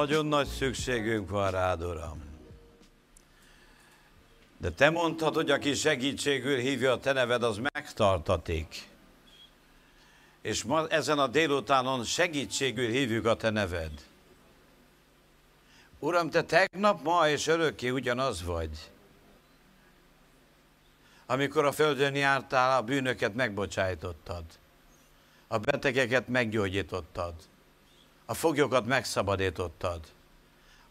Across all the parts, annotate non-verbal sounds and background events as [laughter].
Nagyon nagy szükségünk van rád, Uram. De te mondtad, hogy aki segítségül hívja a te neved, az megtartatik. És ma ezen a délutánon segítségül hívjuk a te neved. Uram, te tegnap, ma és örökké ugyanaz vagy. Amikor a földön jártál, a bűnöket megbocsájtottad. A betegeket meggyógyítottad. A foglyokat megszabadítottad.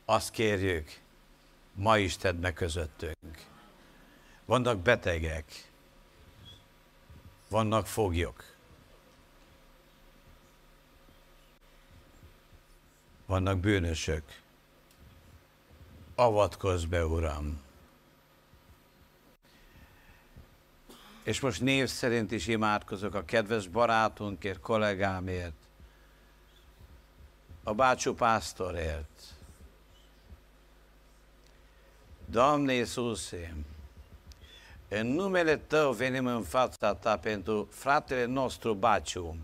Azt kérjük, ma is tedd meg közöttünk. Vannak betegek, vannak foglyok, vannak bűnösök. Avatkozz be, Uram! És most név szerint is imádkozok a kedves barátunkért, kollégámért, a bácsú pásztorért. Doamne Iisuse, în numele Tău venim în fața Ta pentru fratele nostru Baciu,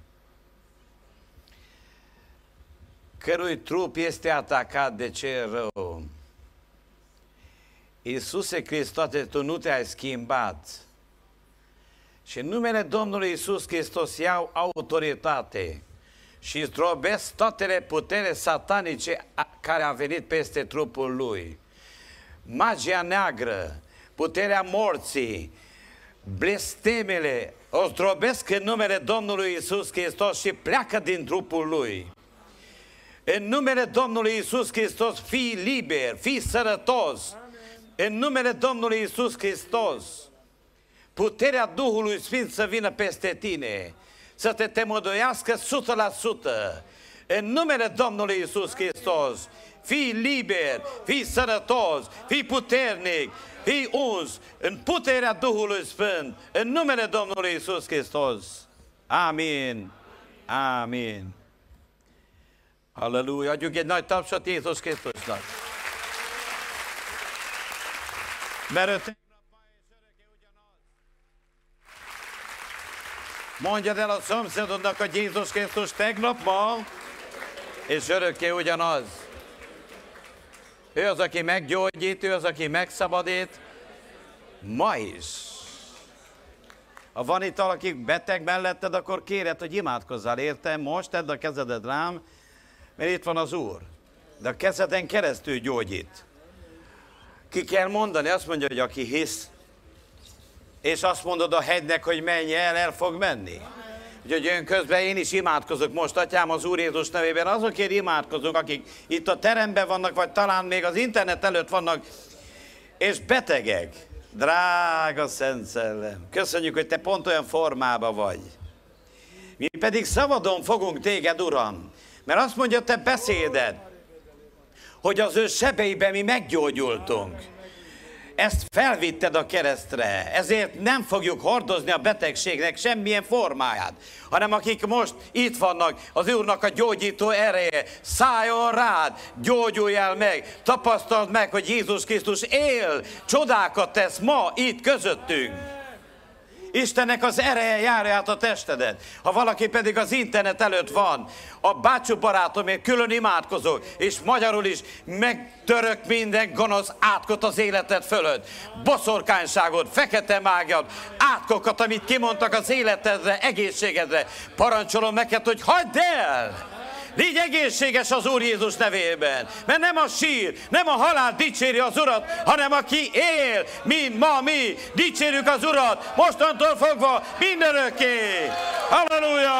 cărui trup este atacat de ce rău. Iisuse Hristoate, Tu nu te-ai schimbat. Și în numele Domnului Iisus Hristos iau autoritate și zdrobesc toate putere satanice care a venit peste trupul lui. Magia neagră, puterea morții, blestemele, o zdrobesc în numele Domnului Isus Hristos și pleacă din trupul lui. În numele Domnului Isus Hristos, fii liber, fii sănătos. Amen. În numele Domnului Isus Hristos, puterea Duhului Sfânt să vină peste tine, să te temodoiască 100%. În numele Domnului Isus Hristos, fii liber, fii sănătos, fii puternic, fii uns în puterea Duhului Sfânt, în numele Domnului Isus Hristos. Amin. Amin. Halleluja. Adjuk egy nagy tapsot Jézus Krisztusnak. Mert ő Mondjad el a szomszédodnak, hogy Jézus Krisztus tegnap, ma, és örökké ugyanaz. Ő az, aki meggyógyít, ő az, aki megszabadít, ma is. Ha van itt valaki beteg melletted, akkor kéred, hogy imádkozzál értem, most tedd a kezedet rám, mert itt van az Úr. De a kezeden keresztül gyógyít. Ki kell mondani, azt mondja, hogy aki hisz, és azt mondod a hegynek, hogy menj el, el fog menni. Úgyhogy ön közben én is imádkozok most, atyám, az Úr Jézus nevében. Azokért imádkozok, akik itt a teremben vannak, vagy talán még az internet előtt vannak, és betegek. Drága Szent Szellem, köszönjük, hogy te pont olyan formában vagy. Mi pedig szabadon fogunk téged, Uram, mert azt mondja te beszéded, hogy az ő sebeiben mi meggyógyultunk ezt felvitted a keresztre, ezért nem fogjuk hordozni a betegségnek semmilyen formáját, hanem akik most itt vannak, az Úrnak a gyógyító ereje, szálljon rád, gyógyuljál meg, tapasztald meg, hogy Jézus Krisztus él, csodákat tesz ma itt közöttünk. Istennek az ereje járja át a testedet. Ha valaki pedig az internet előtt van, a bácsú barátomért külön imádkozok, és magyarul is megtörök minden gonosz átkot az életed fölött. Boszorkányságot, fekete mágiat, átkokat, amit kimondtak az életedre, egészségedre. Parancsolom neked, hogy hagyd el! Légy egészséges az Úr Jézus nevében. Mert nem a sír, nem a halál dicséri az Urat, hanem aki él, mint ma mi. Dicsérjük az Urat, mostantól fogva mindörökké. Halleluja!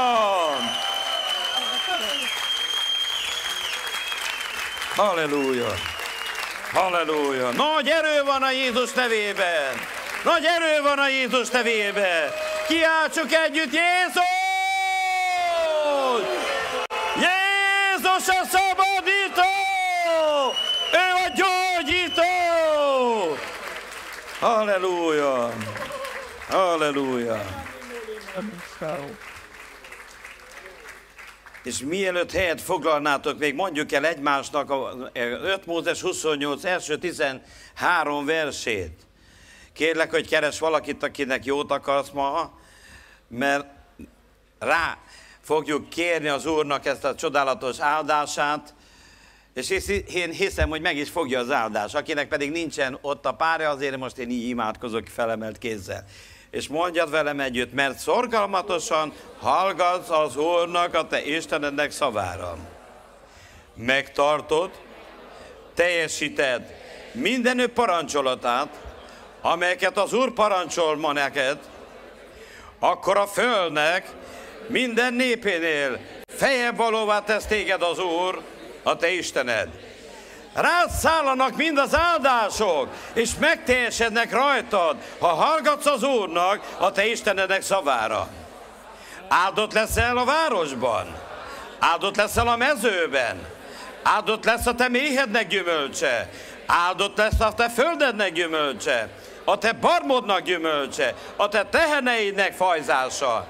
Halleluja! Halleluja! Nagy erő van a Jézus nevében! Nagy erő van a Jézus nevében! Kiáltsuk együtt Jézus! Jézus a szabadító! Ő a gyógyító! Halleluja! Halleluja! És mielőtt helyet foglalnátok, még mondjuk el egymásnak a 5 Mózes 28 első 13 versét. Kérlek, hogy keres valakit, akinek jót akarsz ma, mert rá fogjuk kérni az Úrnak ezt a csodálatos áldását, És én hiszem, hogy meg is fogja az áldás. Akinek pedig nincsen ott a párja, azért most én így imádkozok felemelt kézzel. És mondjad velem együtt, mert szorgalmatosan hallgatsz az Úrnak, a te Istenednek szavára. Megtartod, teljesíted minden ő parancsolatát, amelyeket az Úr parancsol ma neked, akkor a földnek minden népénél fejebb valóvá tesz téged az Úr, a te Istened. Rád szállanak mind az áldások, és megteljesednek rajtad, ha hallgatsz az Úrnak, a te Istenednek szavára. Áldott leszel a városban, áldott leszel a mezőben, áldott lesz a te méhednek gyümölcse, áldott lesz a te földednek gyümölcse, a te barmodnak gyümölcse, a te teheneidnek fajzása,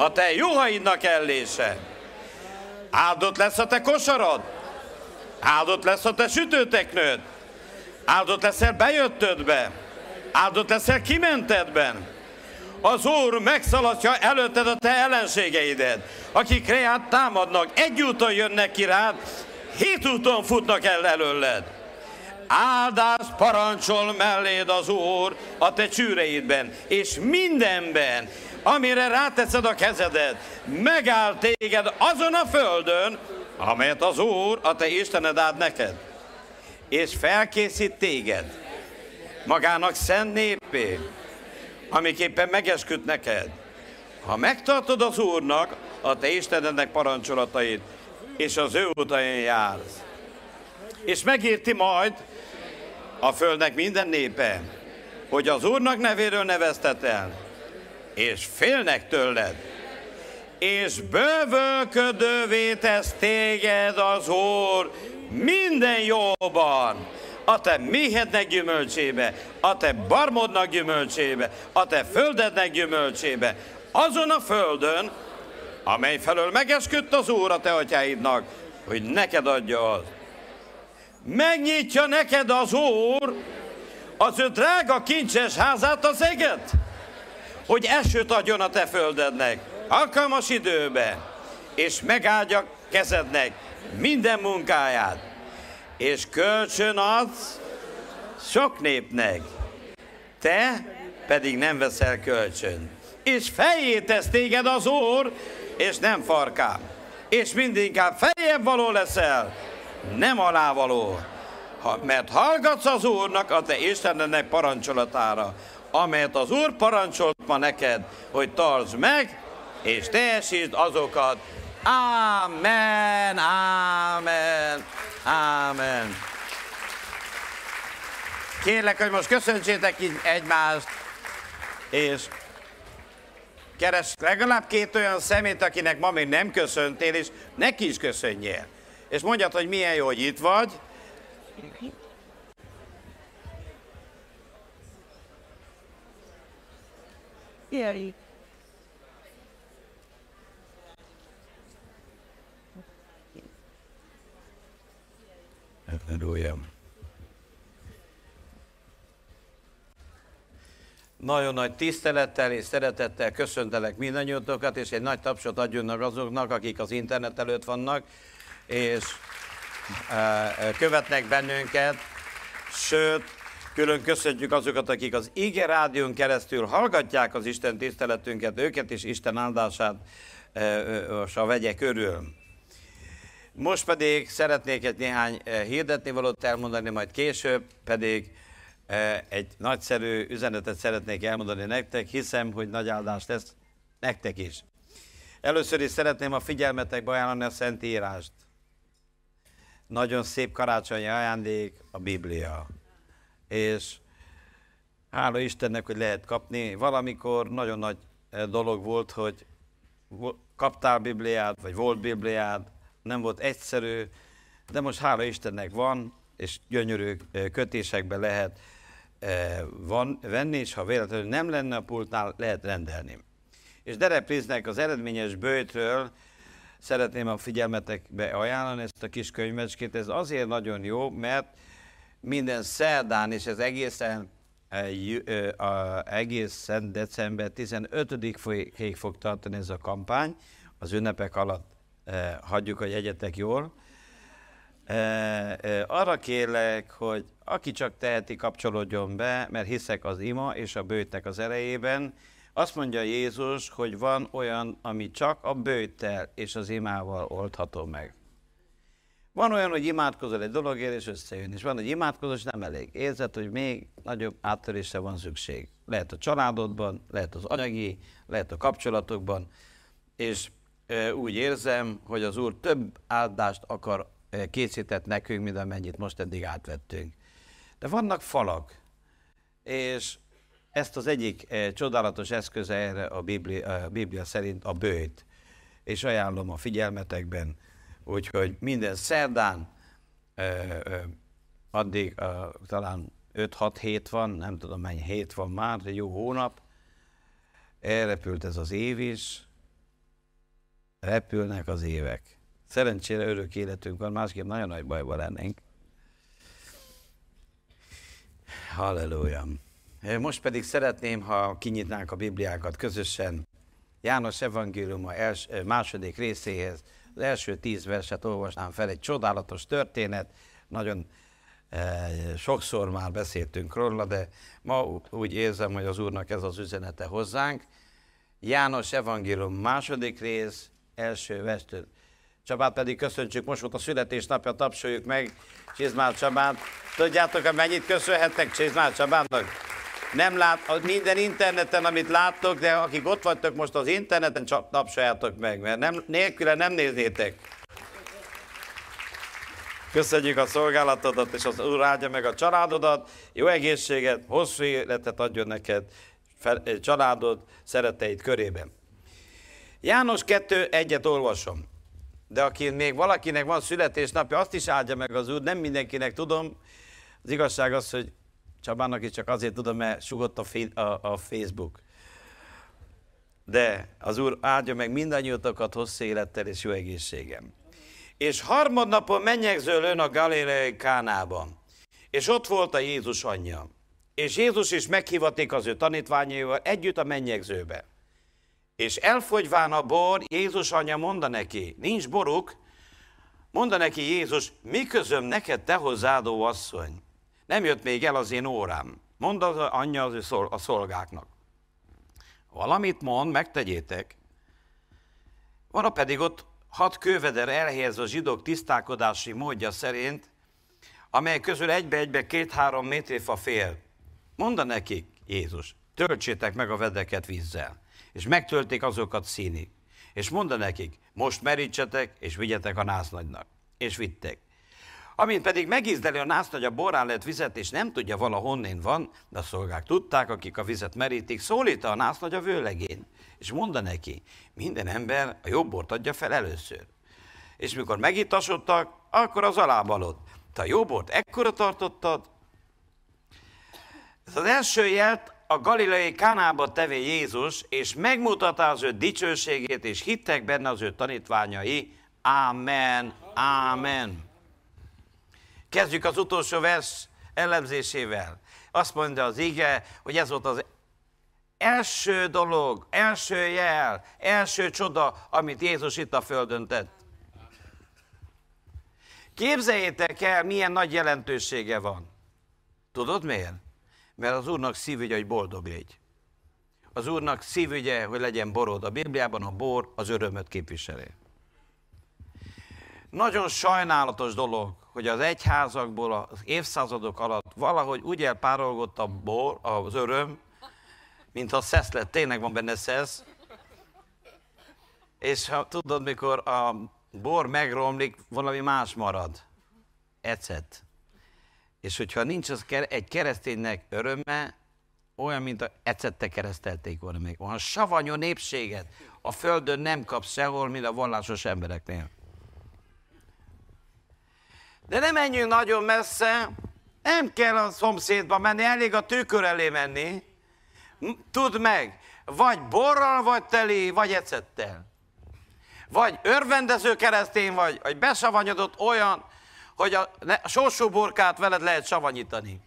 a te juhaidnak ellése. Áldott lesz a te kosarad, áldott lesz a te sütőteknőd, áldott leszel bejöttödbe, áldott leszel kimentedben. Az Úr megszaladja előtted a te ellenségeidet, akik reát támadnak, egy úton jönnek ki rád, hét úton futnak el előled. Áldást parancsol melléd az Úr a te csűreidben, és mindenben, amire ráteszed a kezedet, megáll téged azon a földön, amelyet az Úr, a te Istened ad neked, és felkészít téged magának szent népé, amiképpen megesküdt neked. Ha megtartod az Úrnak, a te Istenednek parancsolatait, és az ő utain jársz. És megírti majd a földnek minden népe, hogy az Úrnak nevéről neveztet el, és félnek tőled, és bővölködővé tesz téged az Úr minden jóban, a te méhednek gyümölcsébe, a te barmodnak gyümölcsébe, a te földednek gyümölcsébe, azon a földön, amely felől megesküdt az Úr a te atyáidnak, hogy neked adja az. Megnyitja neked az Úr az ő drága kincses házát, az eget, hogy esőt adjon a te földednek, alkalmas időbe, és megáldja kezednek minden munkáját, és kölcsön adsz sok népnek, te pedig nem veszel kölcsön. És fejét tesz téged az Úr, és nem farkám. És mindinkább fejebb való leszel, nem alávaló. Ha, mert hallgatsz az Úrnak, a te Istenednek parancsolatára, amelyet az Úr parancsolt ma neked, hogy tartsd meg, és teljesítsd azokat. Ámen, ámen, ámen. Kérlek, hogy most köszöntsétek így egymást, és keres legalább két olyan szemét, akinek ma még nem köszöntél, és neki is köszönjél. És mondjad, hogy milyen jó, hogy itt vagy. Jöjj. Halleluja. Nagyon nagy tisztelettel és szeretettel köszöntelek mindannyiótokat, és egy nagy tapsot adjunak azoknak, akik az internet előtt vannak, és e, követnek bennünket, sőt, külön köszöntjük azokat, akik az Ige Rádión keresztül hallgatják az Isten tiszteletünket, őket is Isten áldását e, a vegye körül. Most pedig szeretnék egy néhány hirdetni valót elmondani, majd később pedig egy nagyszerű üzenetet szeretnék elmondani nektek, hiszem, hogy nagy áldás lesz nektek is. Először is szeretném a figyelmetekbe ajánlani a Szentírást. Nagyon szép karácsonyi ajándék a Biblia. És hála Istennek, hogy lehet kapni. Valamikor nagyon nagy dolog volt, hogy kaptál Bibliát, vagy volt Bibliád, nem volt egyszerű, de most hála Istennek van, és gyönyörű kötésekben lehet van, venni, és ha véletlenül nem lenne a pultnál, lehet rendelni. És Derepriznek az eredményes bőjtről szeretném a figyelmetekbe ajánlani ezt a kis könyvecskét. Ez azért nagyon jó, mert minden szerdán, és ez egészen, egészen december 15-ig fog tartani ez a kampány, az ünnepek alatt hagyjuk a jegyetek jól, Arra kérlek, hogy aki csak teheti, kapcsolódjon be, mert hiszek az ima és a bőtnek az erejében. Azt mondja Jézus, hogy van olyan, ami csak a bőttel és az imával oldható meg. Van olyan, hogy imádkozol egy dologért, és összejön, és van, hogy imádkozol, és nem elég. Érzed, hogy még nagyobb áttörésre van szükség. Lehet a családodban, lehet az anyagi, lehet a kapcsolatokban, és e, úgy érzem, hogy az Úr több áldást akar e, készített nekünk, mint amennyit most eddig átvettünk. De vannak falak, és ezt az egyik e, csodálatos eszköze erre a Biblia, a Biblia szerint a bőjt, és ajánlom a figyelmetekben, Úgyhogy minden szerdán, ö, ö, addig ö, talán 5-6 hét van, nem tudom mennyi hét van már, egy jó hónap. Elrepült ez az év is, repülnek az évek. Szerencsére örök életünk van, másképp nagyon nagy bajban lennénk. Halleluja. Most pedig szeretném, ha kinyitnánk a Bibliákat közösen János evangélium a els, második részéhez, az első tíz verset olvasnám fel, egy csodálatos történet, nagyon e, sokszor már beszéltünk róla, de ma úgy érzem, hogy az Úrnak ez az üzenete hozzánk. János evangélium második rész, első verstől. Csabát pedig köszöntsük, most volt a születésnapja, tapsoljuk meg Csizmár Csabát. Tudjátok, mennyit köszönhettek Csizmár Csabának? Nem lát, minden interneten, amit láttok, de akik ott vagytok most az interneten, csak tapsoljátok meg, mert nem, nélküle nem néznétek. Köszönjük a szolgálatodat, és az Úr áldja meg a családodat, jó egészséget, hosszú életet adjon neked, eh, családod, szereteid körében. János 2, egyet olvasom. De aki még valakinek van születésnapja, azt is áldja meg az Úr, nem mindenkinek tudom. Az igazság az, hogy Csabának is csak azért tudom, mert sugott a, a, a Facebook. De az Úr áldja meg mindannyiótokat hosszú élettel és jó egészségem. És harmadnapon mennyegző a Galileai Kánában. És ott volt a Jézus anyja. És Jézus is meghívaték az ő tanítványaival együtt a mennyegzőbe. És elfogyván a bor, Jézus anyja mondta neki, nincs boruk, mondta neki Jézus, mi közöm neked, te hozzádó asszony? Nem jött még el az én órám. Mondd az anyja az ő szol, a szolgáknak. Valamit mond, megtegyétek. Van pedig ott hat kőveder elhelyezve a zsidók tisztálkodási módja szerint, amely közül egybe-egybe két-három métréfa fél. Mondd nekik, Jézus, töltsétek meg a vedeket vízzel, és megtölték azokat színig. És mondta nekik, most merítsetek, és vigyetek a násznagynak. És vittek. Amint pedig megízdeli a nász, hogy a borán lett vizet, és nem tudja vala honnén van, de a szolgák tudták, akik a vizet merítik, szólítta a nász nagy a vőlegén, és mondta neki, minden ember a jobb bort adja fel először. És mikor megittasodtak, akkor az alábalott. Te a jobb bort ekkora tartottad? Ez az első jelt a galilei Kánába tevé Jézus, és megmutatta az ő dicsőségét, és hittek benne az ő tanítványai. Amen, amen. Kezdjük az utolsó vers elemzésével. Azt mondja az ige, hogy ez volt az első dolog, első jel, első csoda, amit Jézus itt a földön tett. Képzeljétek el, milyen nagy jelentősége van. Tudod miért? Mert az Úrnak szívügye, hogy boldog légy. Az Úrnak szívügye, hogy legyen borod. A Bibliában a bor az örömöt képviseli. Nagyon sajnálatos dolog, hogy az egyházakból az évszázadok alatt valahogy úgy elpárolgott a bor, az öröm, mintha szesz lett, tényleg van benne szesz. És ha tudod, mikor a bor megromlik, valami más marad. Ecet. És hogyha nincs az egy kereszténynek öröme, olyan, mint a ecette keresztelték volna még. Olyan savanyú népséget a földön nem kap sehol, mint a vallásos embereknél. De nem menjünk nagyon messze, nem kell a szomszédba menni, elég a tükör elé menni. Tudd meg, vagy borral vagy teli, vagy ecettel. Vagy örvendező keresztény vagy, vagy besavanyodott olyan, hogy a, sorsú burkát veled lehet savanyítani.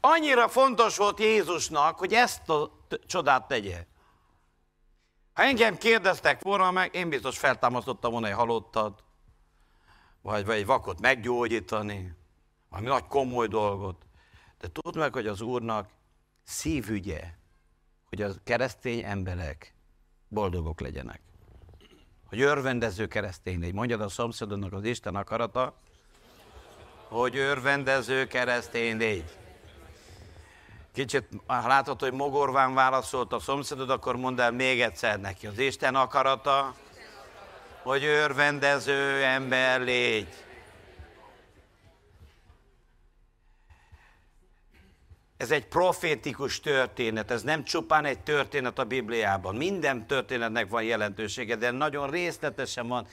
Annyira fontos volt Jézusnak, hogy ezt a csodát tegye. Ha engem kérdeztek volna meg, én biztos feltámasztottam volna egy halottat, vagy, vagy egy vakot meggyógyítani, valami nagy komoly dolgot. De tudd meg, hogy az Úrnak szívügye, hogy a keresztény emberek boldogok legyenek. Hogy örvendező keresztény légy. Mondjad a szomszédodnak az Isten akarata, hogy örvendező keresztény légy. Kicsit, ha látod, hogy mogorván válaszolt a szomszédod, akkor mondd el még egyszer neki. Az Isten akarata, hogy örvendező ember légy. Ez egy profétikus történet, ez nem csupán egy történet a Bibliában. Minden történetnek van jelentősége, de nagyon részletesen van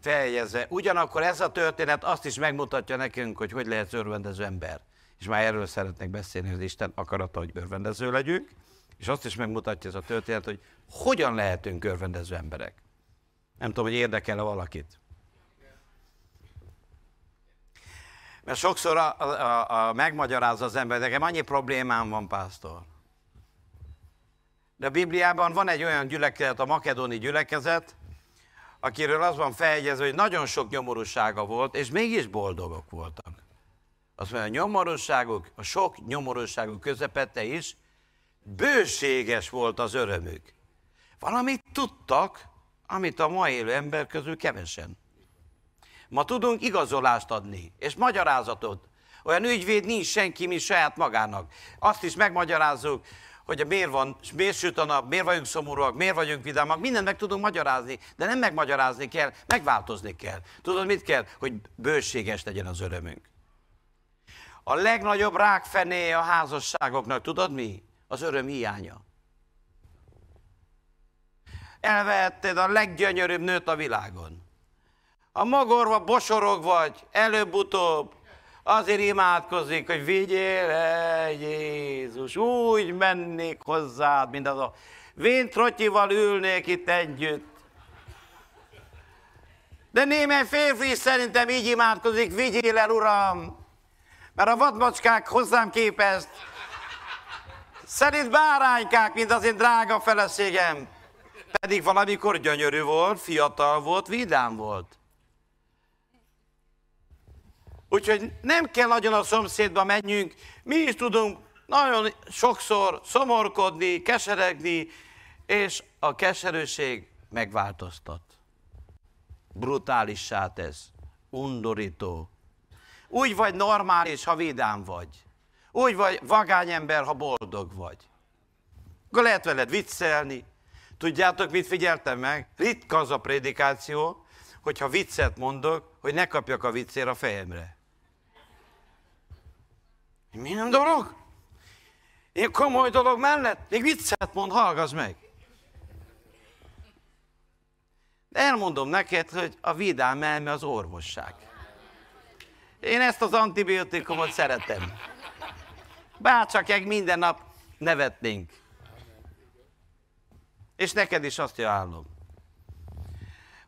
feljegyezve. Ugyanakkor ez a történet azt is megmutatja nekünk, hogy hogy lehet örvendező ember. És már erről szeretnék beszélni, hogy Isten akarata, hogy örvendező legyünk, és azt is megmutatja ez a történet, hogy hogyan lehetünk örvendező emberek. Nem tudom, hogy érdekel-e valakit. Mert sokszor a, a, a, megmagyarázza az ember, nekem annyi problémám van, pásztor. De a Bibliában van egy olyan gyülekezet, a makedoni gyülekezet, akiről az van feljegyezve, hogy nagyon sok nyomorúsága volt, és mégis boldogok voltak. Mondja, a nyomorúságuk, a sok nyomorúságuk közepette is bőséges volt az örömük. Valamit tudtak, amit a ma élő ember közül kevesen. Ma tudunk igazolást adni, és magyarázatot. Olyan ügyvéd nincs senki, mi saját magának. Azt is megmagyarázzuk, hogy miért van, miért süt a nap, miért vagyunk szomorúak, miért vagyunk vidámak, mindent meg tudunk magyarázni, de nem megmagyarázni kell, megváltozni kell. Tudod, mit kell? Hogy bőséges legyen az örömünk. A legnagyobb rákfené a házasságoknak, tudod mi? Az öröm hiánya. Elvehetted a leggyönyörűbb nőt a világon. A magorva bosorog vagy, előbb-utóbb azért imádkozik, hogy vigyél el, Jézus, úgy mennék hozzád, mint az a vintrotyival ülnék itt együtt. De némely férfi szerintem így imádkozik, vigyél el, Uram, mert a vadmacskák hozzám képest szerint báránykák, mint az én drága feleségem. Pedig valamikor gyönyörű volt, fiatal volt, vidám volt. Úgyhogy nem kell nagyon a szomszédba menjünk, mi is tudunk nagyon sokszor szomorkodni, keseregni, és a keserűség megváltoztat. Brutálissá tesz, undorító. Úgy vagy normális, ha vidám vagy. Úgy vagy vagány ember, ha boldog vagy. Akkor lehet veled viccelni. Tudjátok, mit figyeltem meg? Ritka az a prédikáció, hogyha viccet mondok, hogy ne kapjak a viccér a fejemre. Mi nem dolog? Én komoly dolog mellett? Még viccet mond, hallgass meg. De elmondom neked, hogy a vidám elme az orvosság. Én ezt az antibiotikumot szeretem. Bárcsak egy minden nap nevetnénk. És neked is azt ajánlom.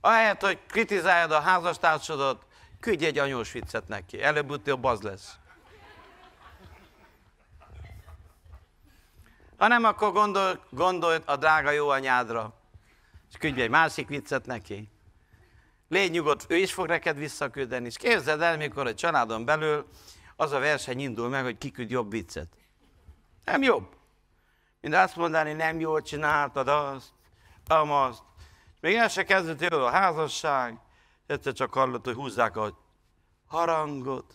Ahelyett, hogy kritizáljad a házastársadat, küldj egy anyós viccet neki. Előbb-utóbb az lesz. Ha nem, akkor gondol, gondolj a drága jó anyádra, és küldj egy másik viccet neki. Légy nyugodt, ő is fog neked visszaküldeni, és képzeld el, mikor a családon belül az a verseny indul meg, hogy kiküld jobb viccet. Nem jobb. Mint azt mondani, nem jól csináltad azt, amazt. Még el se kezdett jól a házasság, egyszer csak hallott, hogy húzzák a harangot,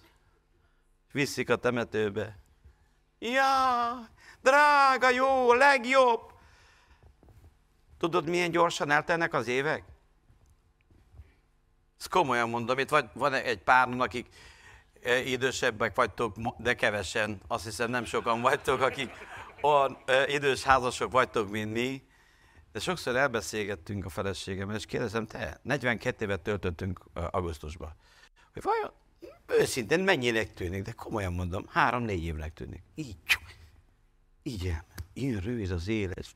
viszik a temetőbe. Ja, drága, jó, legjobb. Tudod, milyen gyorsan eltennek az évek? Ezt komolyan mondom, itt vagy, van egy pár, akik e, idősebbek vagytok, de kevesen, azt hiszem nem sokan vagytok, akik olyan e, idős házasok vagytok, mint mi, de sokszor elbeszélgettünk a feleségemmel, és kérdezem, te 42 évet töltöttünk e, augusztusban, hogy vajon őszintén mennyinek tűnik, de komolyan mondom, három-négy évnek tűnik. Így, így elment. Ilyen rövid az élet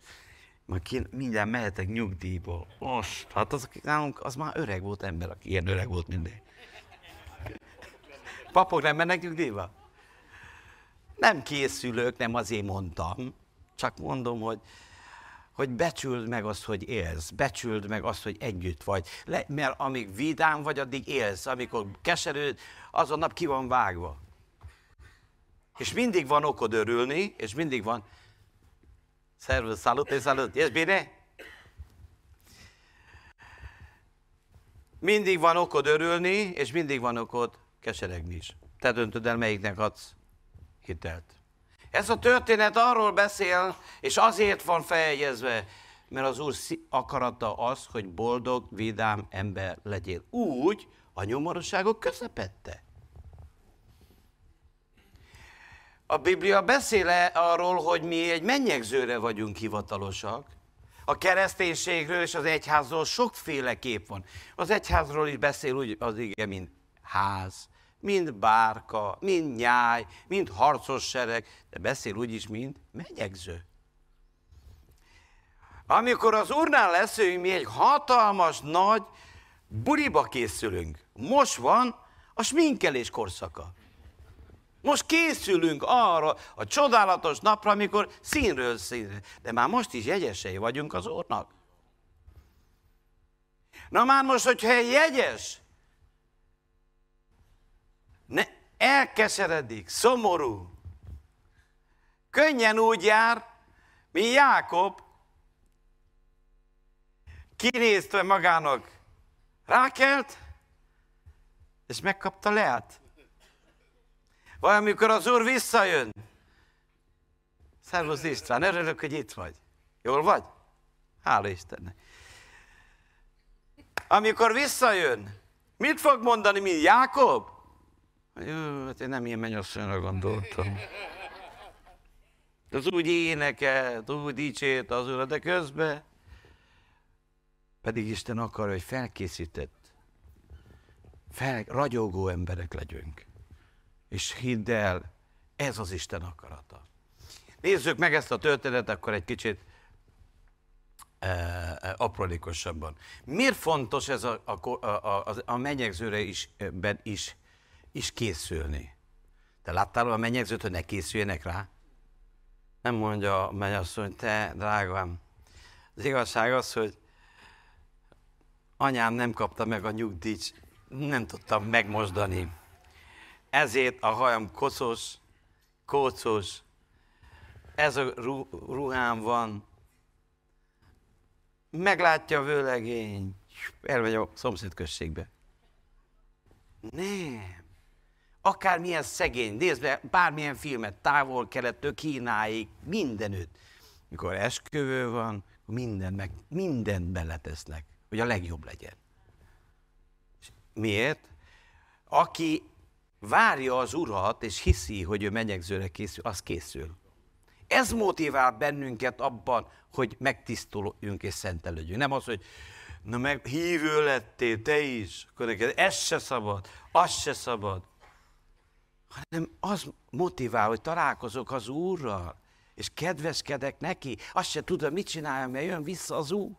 majd ki, mindjárt mehetek nyugdíjból. Most, hát az, nálunk, az már öreg volt ember, aki ilyen öreg volt minden. Papok nem mennek nyugdíjba? Nem készülök, nem azért mondtam. Csak mondom, hogy hogy becsüld meg azt, hogy élsz, becsüld meg azt, hogy együtt vagy. Le, mert amíg vidám vagy, addig élsz. Amikor keserű, azon nap ki van vágva. És mindig van okod örülni, és mindig van... Szervusz, salut, salut. Yes, bine? Mindig van okod örülni, és mindig van okod keseregni is. Te döntöd el, melyiknek adsz hitelt. Ez a történet arról beszél, és azért van feljegyezve, mert az Úr akarata az, hogy boldog, vidám ember legyél. Úgy a nyomorúságok közepette. A Biblia beszél -e arról, hogy mi egy mennyegzőre vagyunk hivatalosak. A kereszténységről és az egyházról sokféle kép van. Az egyházról is beszél úgy az ige, mint ház, mind bárka, mind nyáj, mind harcos sereg, de beszél úgy is, mint megyegző. Amikor az urnál leszünk, mi egy hatalmas, nagy buriba készülünk. Most van a sminkelés korszaka. Most készülünk arra a csodálatos napra, amikor színről színre. De már most is jegyesei vagyunk az Úrnak. Na már most, hogyha jegyes, ne, elkeseredik, szomorú, könnyen úgy jár, mint Jákob, kinézte magának Rákelt, és megkapta Leát. Vagy amikor az Úr visszajön. Szervusz István, örülök, hogy itt vagy. Jól vagy? Hála Istennek. Amikor visszajön, mit fog mondani, mint Jákob? Jó, hát én nem ilyen mennyasszonyra gondoltam. Az úgy énekelt, úgy dicsért az Urat, de közben pedig Isten akar, hogy felkészített, fel, ragyogó emberek legyünk. És hidd el, ez az Isten akarata. Nézzük meg ezt a történetet, akkor egy kicsit e, e, aprólékosabban. Miért fontos ez a, a, a, a, a menyegzőre is, ben is is készülni. Te láttál a mennyegzőt, hogy ne készüljenek rá? Nem mondja a mennyasszony, te drágám, az igazság az, hogy anyám nem kapta meg a nyugdíjt, nem tudtam megmosdani. Ezért a hajam kocos, kócos, ez a ruhám van. Meglátja a vőlegény, elmegy a szomszédközségbe. Nem akármilyen szegény, nézd be bármilyen filmet, távol-kelettől Kínáig, mindenütt. Mikor esküvő van, minden meg, mindent beletesznek, hogy a legjobb legyen. Miért? Aki várja az urat, és hiszi, hogy ő menyegzőre készül, az készül. Ez motivál bennünket abban, hogy megtisztuljunk és szentelődjünk. Nem az, hogy na meg hívő lettél, te is, akkor neked ez se szabad, az se szabad hanem az motivál, hogy találkozok az Úrral, és kedveskedek neki, azt se tudom, mit csináljam, mert jön vissza az Úr.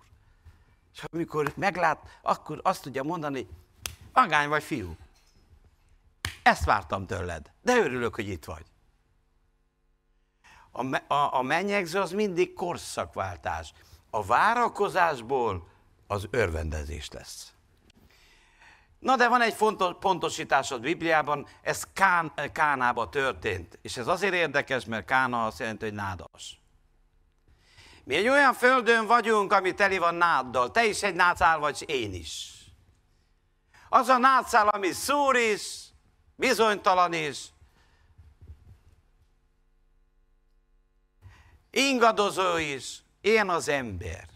És amikor meglát, akkor azt tudja mondani, magány vagy fiú. Ezt vártam tőled, de örülök, hogy itt vagy. A, a, a mennyegző az mindig korszakváltás. A várakozásból az örvendezés lesz. Na de van egy fontos pontosítás a Bibliában, ez Kán, Kánába történt. És ez azért érdekes, mert Kána azt jelenti, hogy nádas. Mi egy olyan földön vagyunk, ami teli van náddal. Te is egy nádszál vagy, én is. Az a nádszál, ami szúr is, bizonytalan is, ingadozó is, én az ember.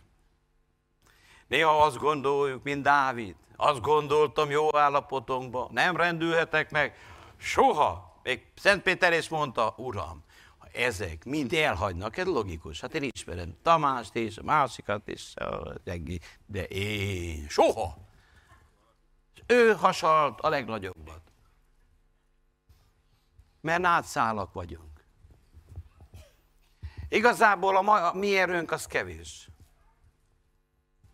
Néha azt gondoljuk, mint Dávid, azt gondoltam jó állapotunkban, nem rendülhetek meg, soha. Még Szent Péter is mondta, Uram, ezek mind elhagynak, ez logikus. Hát én ismerem Tamást és a másikat is, de én soha. Ő hasalt a legnagyobbat. Mert nátszálak vagyunk. Igazából a, ma, a mi erőnk az kevés.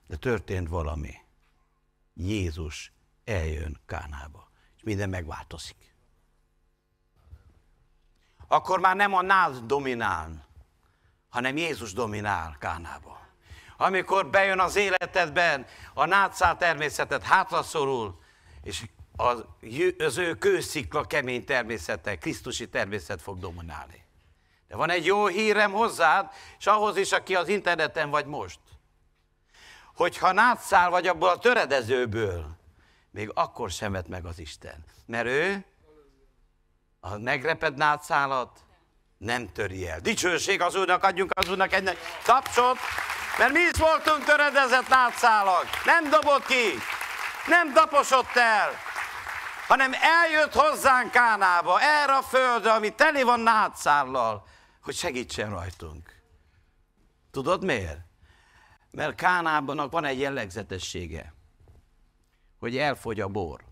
De történt valami. Jézus eljön Kánába, és minden megváltozik. Akkor már nem a nád dominál, hanem Jézus dominál Kánába. amikor bejön az életedben, a nátszál természetet hátraszorul, és az, az ő kőszikla kemény természete, Krisztusi természet fog dominálni. De van egy jó hírem hozzád, és ahhoz is, aki az interneten vagy most. Hogyha nátszál vagy abból a töredezőből, még akkor sem vett meg az Isten. Mert ő, a megreped nátszálat, nem töri el. Dicsőség az Úrnak, adjunk az Úrnak egy tapsot, mert mi is voltunk töredezett nátszálak. Nem dobott ki, nem taposott el, hanem eljött hozzánk Kánába, erre a földre, ami teli van nátszállal, hogy segítsen rajtunk. Tudod miért? Mert Kánában van egy jellegzetessége, hogy elfogy a bor.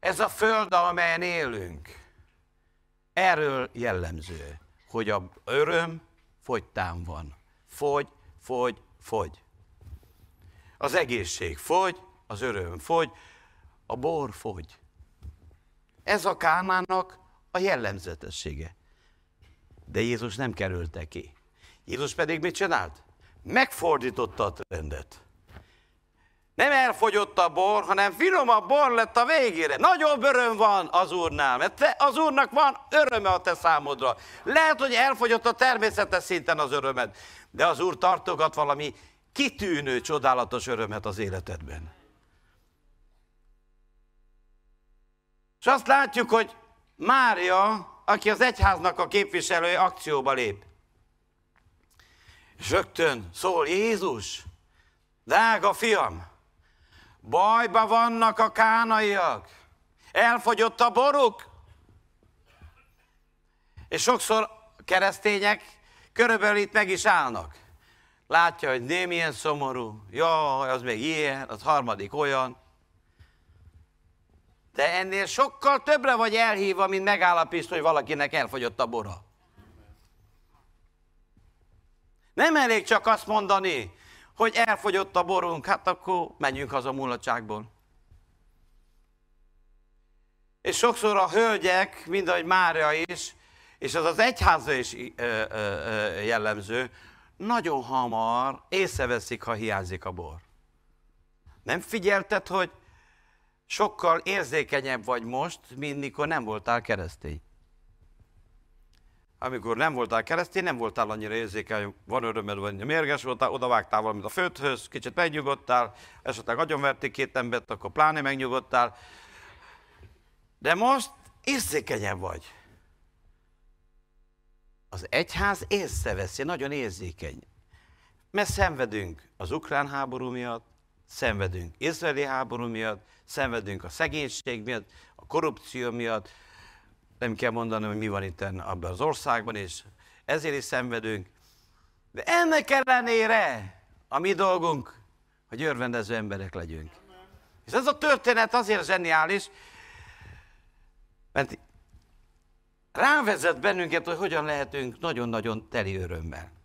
Ez a föld, amelyen élünk, erről jellemző, hogy a öröm fogytán van. Fogy, fogy, fogy. Az egészség fogy, az öröm fogy, a bor fogy. Ez a Kánának a jellemzetessége. De Jézus nem kerülte ki. Jézus pedig mit csinált? Megfordította a trendet. Nem elfogyott a bor, hanem finomabb bor lett a végére. Nagyobb öröm van az Úrnál, mert te, az Úrnak van öröme a te számodra. Lehet, hogy elfogyott a természetes szinten az örömed, de az Úr tartogat valami kitűnő, csodálatos örömet az életedben. És azt látjuk, hogy Mária, aki az egyháznak a képviselője, akcióba lép. És rögtön szól Jézus, drága fiam, bajba vannak a kánaiak, elfogyott a boruk. És sokszor keresztények körülbelül itt meg is állnak. Látja, hogy nem ilyen szomorú, jaj, az még ilyen, az harmadik olyan. De ennél sokkal többre vagy elhívva, mint megállapít, hogy valakinek elfogyott a bora. Nem elég csak azt mondani, hogy elfogyott a borunk, hát akkor menjünk haza mulatságból. És sokszor a hölgyek, mind ahogy Mária is, és az az egyháza is jellemző, nagyon hamar észreveszik, ha hiányzik a bor. Nem figyelted, hogy sokkal érzékenyebb vagy most, mint mikor nem voltál keresztény. Amikor nem voltál keresztény, nem voltál annyira érzékeny, van örömed, vagy mérges voltál, oda vágtál valamit a földhöz, kicsit megnyugodtál, esetleg agyonverték két embert, akkor pláne megnyugodtál. De most érzékenyebb vagy. Az egyház észreveszi, nagyon érzékeny. Mert szenvedünk az ukrán háború miatt, szenvedünk izraeli háború miatt, szenvedünk a szegénység miatt, a korrupció miatt, nem kell mondanom, hogy mi van itt abban az országban, és ezért is szenvedünk. De ennek ellenére a mi dolgunk, hogy örvendező emberek legyünk. És ez a történet azért zseniális, mert rávezet bennünket, hogy hogyan lehetünk nagyon-nagyon teli örömmel.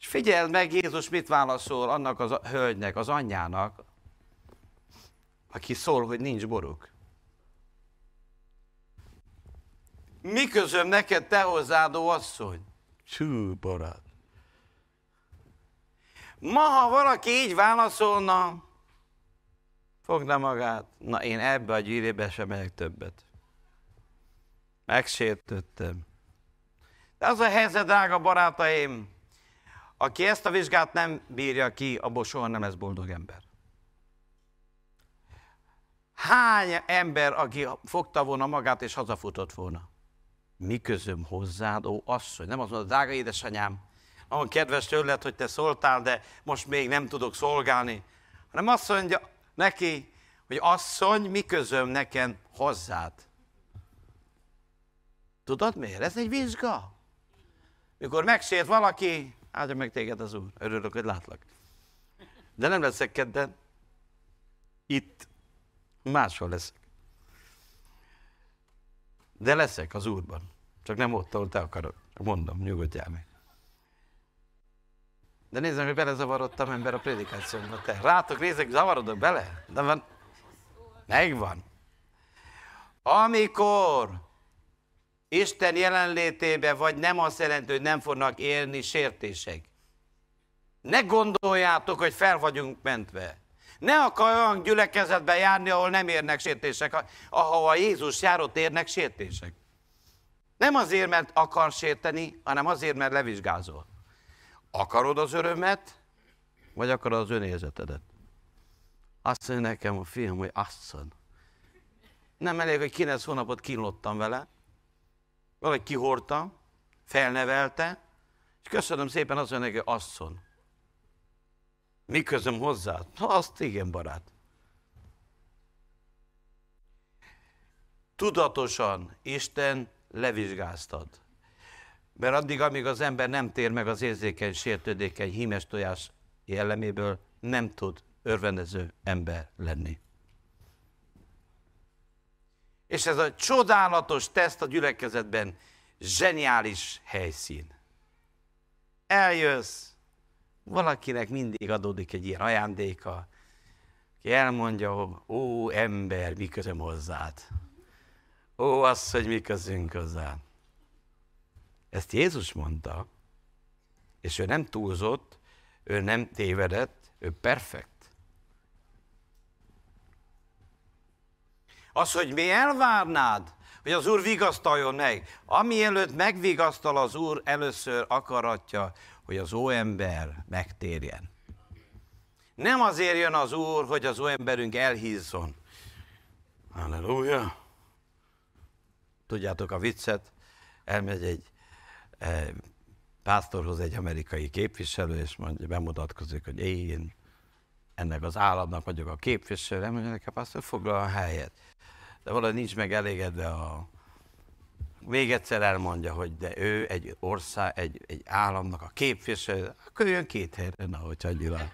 És figyeld meg, Jézus mit válaszol annak a hölgynek, az anyjának, aki szól, hogy nincs boruk. Mi közöm neked, te hozzádó asszony? Csú, barát. Ma, ha valaki így válaszolna, fogna magát, na én ebbe a gyűlébe sem megyek többet. Megsértöttem. De az a helyzet, drága barátaim, aki ezt a vizsgát nem bírja ki, abból soha nem lesz boldog ember. Hány ember, aki fogta volna magát és hazafutott volna? Mi közöm hozzád, ó asszony? Nem az mondta, drága édesanyám, nagyon kedves tőled, hogy te szóltál, de most még nem tudok szolgálni. Hanem azt mondja neki, hogy asszony, mi közöm nekem hozzád? Tudod miért? Ez egy vizsga. Mikor megsért valaki, áldja meg téged az Úr. Örülök, hogy látlak. De nem leszek kedden. Itt máshol leszek. De leszek az Úrban. Csak nem ott, ahol te akarod. Mondom, nyugodjál meg. De nézzem, hogy belezavarodtam ember a prédikációmba. Te rátok nézek, zavarodok bele? De van. Megvan. Amikor Isten jelenlétébe vagy nem azt jelenti, hogy nem fognak érni sértések. Ne gondoljátok, hogy fel vagyunk mentve. Ne akar olyan gyülekezetbe járni, ahol nem érnek sértések, ahova Jézus járott érnek sértések. Nem azért, mert akar sérteni, hanem azért, mert levizsgázol. Akarod az örömet, vagy akarod az önérzetedet? Azt mondja nekem a fiam, hogy asszony. Nem elég, hogy 9 hónapot kínlottam vele, valahogy kihordta, felnevelte, és köszönöm szépen azt mondja neki, asszony. Mi közöm hozzá? Ha azt igen, barát. Tudatosan Isten levizsgáztad. Mert addig, amíg az ember nem tér meg az érzékeny, sértődékeny, hímes tojás jelleméből, nem tud örvendező ember lenni. És ez a csodálatos teszt a gyülekezetben zseniális helyszín. Eljössz, valakinek mindig adódik egy ilyen ajándéka, ki elmondja, hogy ó, ember, mi közöm hozzád. Ó, az, hogy mi közünk hozzád. Ezt Jézus mondta, és ő nem túlzott, ő nem tévedett, ő perfekt. Az, hogy mi elvárnád, hogy az Úr vigasztaljon meg. Ami előtt megvigasztal az Úr, először akaratja, hogy az óember megtérjen. Nem azért jön az Úr, hogy az óemberünk elhízzon. Halleluja! Tudjátok a viccet? Elmegy egy e, pásztorhoz egy amerikai képviselő, és mondja, bemutatkozik, hogy én ennek az államnak vagyok a képviselő, mondja neki a pásztor, foglal a helyet de valahogy nincs meg elégedve a... Még egyszer elmondja, hogy de ő egy ország, egy, egy államnak a képviselő, akkor jön két helyre, na, hogy annyira.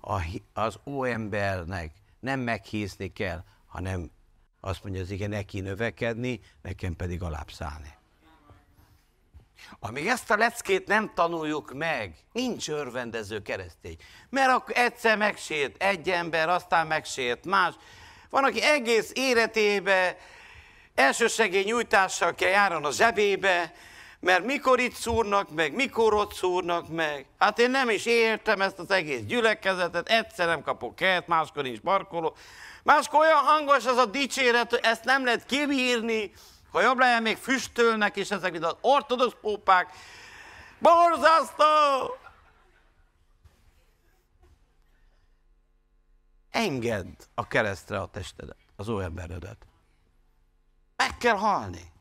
A, az óembernek nem meghízni kell, hanem azt mondja az igen, neki növekedni, nekem pedig alábbszállni. Amíg ezt a leckét nem tanuljuk meg, nincs örvendező keresztény. Mert akkor egyszer megsért egy ember, aztán megsért más. Van, aki egész életébe elsősegély nyújtással kell járni a zsebébe, mert mikor itt szúrnak meg, mikor ott szúrnak meg. Hát én nem is értem ezt az egész gyülekezetet, egyszer nem kapok kert, máskor nincs parkoló. Máskor olyan hangos az a dicséret, hogy ezt nem lehet kibírni, ha jobb legyen, még füstölnek, és ezek mint az ortodox pópák. Borzasztó! Engedd a keresztre a testedet, az óemberedet. Meg kell halni.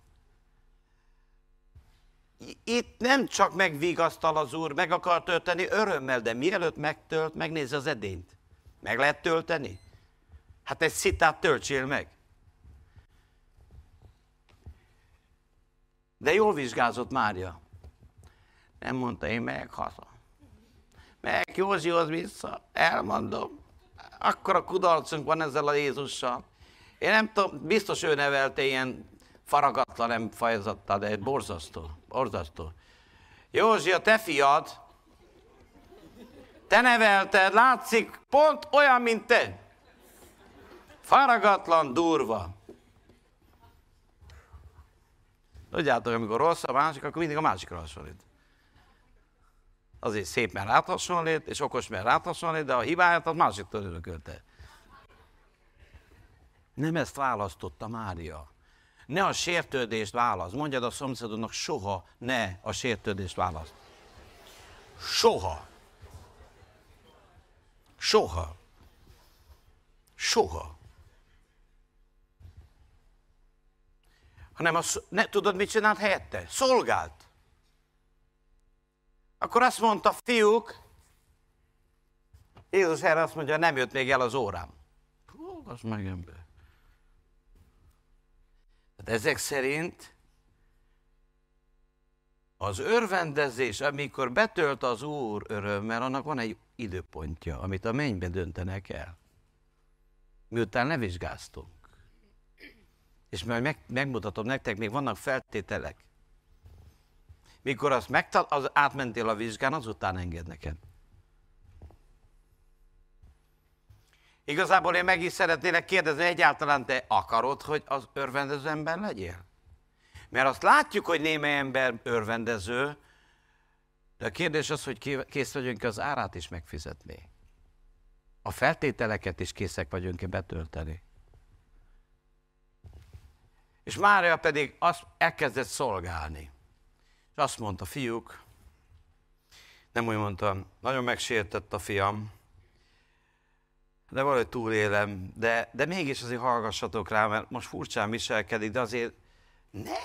Itt nem csak megvigasztal az Úr, meg akar tölteni örömmel, de mielőtt megtölt, megnézze az edényt. Meg lehet tölteni? Hát egy szitát töltsél meg. De jól vizsgázott Mária. Nem mondta, én megyek haza. Megyek Józsihoz vissza, elmondom. Akkor a kudarcunk van ezzel a Jézussal. Én nem tudom, biztos ő nevelte ilyen faragatlan nem fajazatta, de borzasztó, borzasztó. Józsi, a te fiad, te nevelted, látszik, pont olyan, mint te. Faragatlan, durva. Tudjátok, amikor rossz a másik, akkor mindig a másikra hasonlít. Azért szép, mert ráthasonlít, és okos, mert ráthasonlít, de a hibáját az másiktól örökölte. Nem ezt választotta Mária. Ne a sértődést válasz. Mondjad a szomszédodnak, soha ne a sértődést válasz. Soha. Soha. Soha. Hanem az, ne, tudod, mit csinált helyette? Szolgált. Akkor azt mondta, fiúk, Jézus erre azt mondja, nem jött még el az órám. Hú, az meg ember. Hát ezek szerint az örvendezés, amikor betölt az Úr örömmel, annak van egy időpontja, amit a mennyben döntenek el. Miután levizsgáztunk. És majd meg, megmutatom nektek, még vannak feltételek. Mikor azt megtal, az átmentél a vizsgán, azután enged neked. Igazából én meg is szeretnélek kérdezni, egyáltalán te akarod, hogy az örvendező ember legyél? Mert azt látjuk, hogy némely ember örvendező, de a kérdés az, hogy kész vagyunk az árát is megfizetni. A feltételeket is készek vagyunk-e betölteni. És Mária pedig azt elkezdett szolgálni. És azt mondta, fiúk, nem úgy mondtam, nagyon megsértett a fiam, de valahogy túlélem, de, de mégis azért hallgassatok rá, mert most furcsán viselkedik, de azért ne.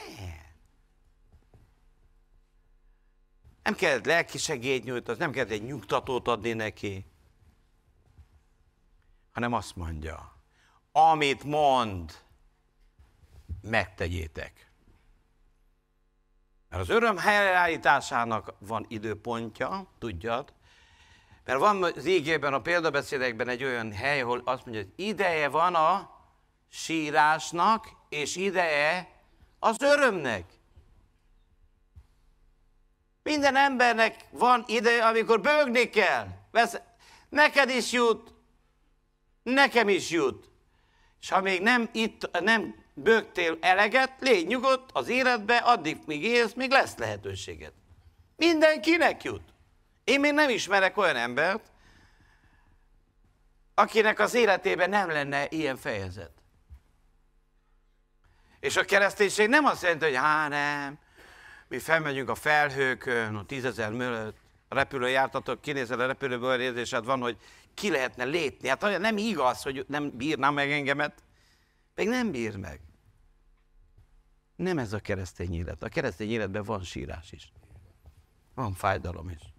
Nem kellett lelki segélyt nyújtani, nem kellett egy nyugtatót adni neki, hanem azt mondja, amit mond, megtegyétek. Mert az öröm helyreállításának van időpontja, tudjad, mert van az ígében, a példabeszédekben egy olyan hely, ahol azt mondja, hogy ideje van a sírásnak, és ideje az örömnek. Minden embernek van ideje, amikor bőgni kell. Vesz, neked is jut, nekem is jut. És ha még nem, itt, nem bőgtél eleget, légy nyugodt az életbe, addig még élsz, még lesz lehetőséged. Mindenkinek jut. Én még nem ismerek olyan embert, akinek az életében nem lenne ilyen fejezet. És a kereszténység nem azt jelenti, hogy há nem, mi felmegyünk a felhőkön, a tízezer mögött, a repülő jártatok, kinézel a repülőből, érzésed van, hogy ki lehetne lépni. Hát nem igaz, hogy nem bírná meg engemet, meg nem bír meg. Nem ez a keresztény élet. A keresztény életben van sírás is. Van fájdalom is.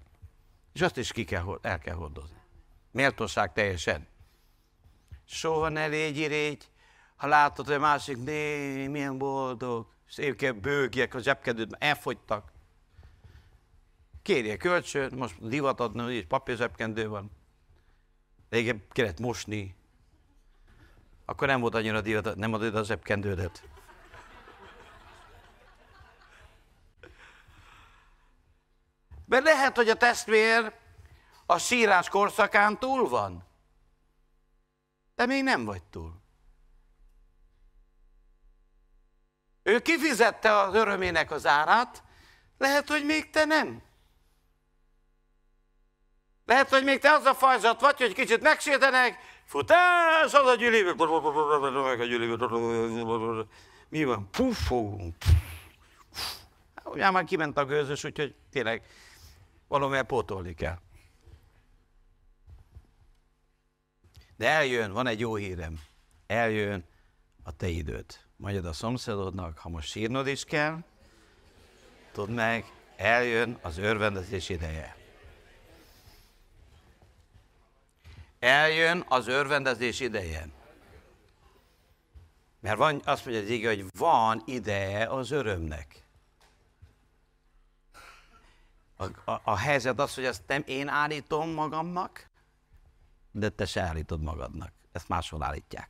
És azt is ki kell, el kell hordozni. Méltóság teljesen. Soha ne légy irégy, ha látod, hogy a másik, né, milyen boldog, szép bőgjek a zsebkedőt, elfogytak. Kérje kölcsön, most divat adni, hogy papír zsebkendő van. Régen kellett mosni. Akkor nem volt annyira divat, nem adod a zsebkendődet. Mert lehet, hogy a testvér a sírás korszakán túl van. De még nem vagy túl. Ő kifizette az örömének az árát, lehet, hogy még te nem. Lehet, hogy még te az a fajzat vagy, hogy kicsit megsértenek, futás, az a gyűléből, meg a gyűléből, mi van? Puffogunk. Ugye már kiment a gőzös, úgyhogy tényleg valamivel pótolni kell. De eljön, van egy jó hírem. Eljön a te időd. Mondjad a szomszédodnak, ha most sírnod is kell, tudd meg, eljön az örvendezés ideje. Eljön az örvendezés ideje. Mert van, azt mondja az ige, hogy van ideje az örömnek. A, a, a helyzet az, hogy ezt nem én állítom magamnak, de te se állítod magadnak. Ezt máshol állítják.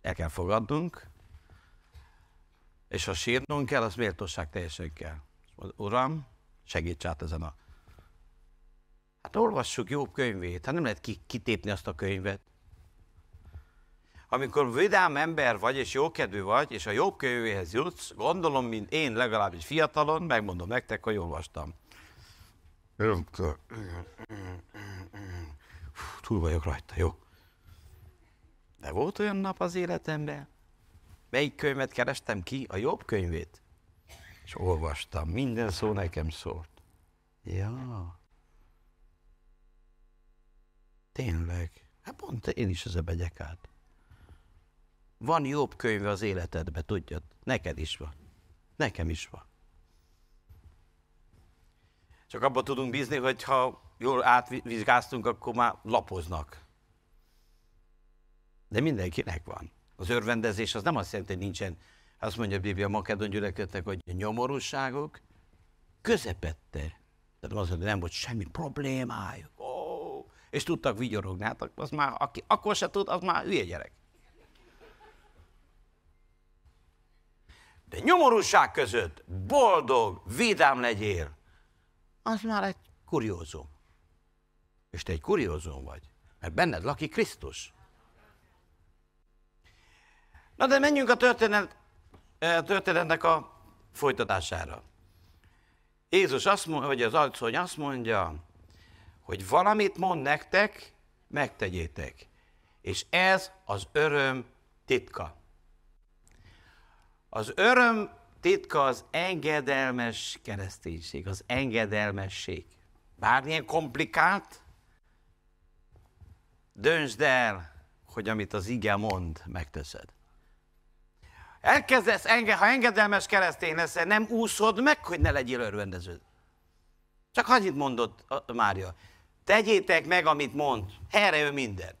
El kell fogadnunk, és ha sírnunk kell, az méltóság teljesen kell. Uram, segíts át ezen a... Hát olvassuk Jobb könyvét, hát nem lehet kitépni azt a könyvet. Amikor vidám ember vagy, és jókedvű vagy, és a jobb könyvéhez jutsz, gondolom, mint én legalábbis fiatalon, megmondom nektek, hogy olvastam. Túl vagyok rajta, jó? De volt olyan nap az életemben, melyik könyvet kerestem ki? A jobb könyvét. És olvastam, minden szó nekem szólt. Ja. Tényleg. Hát pont én is ezzel megyek át. Van jobb könyve az életedbe, tudjad? Neked is van. Nekem is van. Csak abban tudunk bízni, hogy ha jól átvizsgáztunk, akkor már lapoznak. De mindenkinek van. Az örvendezés az nem azt jelenti, hogy nincsen, azt mondja a Biblia a Makedon gyülekezetnek, hogy a nyomorúságok közepette. Tehát az, hogy nem volt semmi problémájuk. És tudtak vigyorogni. Hát az már, aki akkor se tud, az már hülye gyerek. De nyomorúság között boldog, vidám legyél, az már egy kuriózum. És te egy kuriózum vagy. Mert benned lakik Krisztus. Na de menjünk a történet, a történetnek a folytatására. Jézus azt mondja, vagy az asszony azt mondja, hogy valamit mond nektek, megtegyétek. És ez az öröm titka. Az öröm titka az engedelmes kereszténység, az engedelmesség. Bármilyen komplikált, döntsd el, hogy amit az ige mond, megteszed. Elkezdesz, enge, ha engedelmes keresztény leszel, nem úszod meg, hogy ne legyél örvendező. Csak annyit mondott Mária. Tegyétek meg, amit mond. Erre ő minden.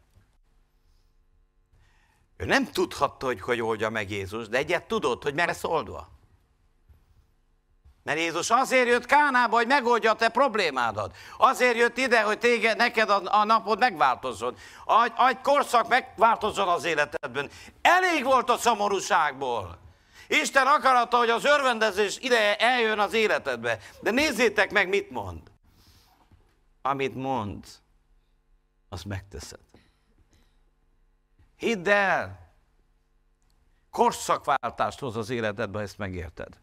Ő nem tudhatta, hogy hogy oldja meg Jézus, de egyet tudott, hogy merre oldva. Mert Jézus azért jött Kánába, hogy megoldja a te problémádat. Azért jött ide, hogy téged, neked a, a napod megváltozzon. Egy, egy korszak megváltozzon az életedben. Elég volt a szomorúságból. Isten akarata, hogy az örvendezés ideje eljön az életedbe. De nézzétek meg, mit mond. Amit mond, azt megteszed. Hidd el, korszakváltást hoz az életedbe, ezt megérted.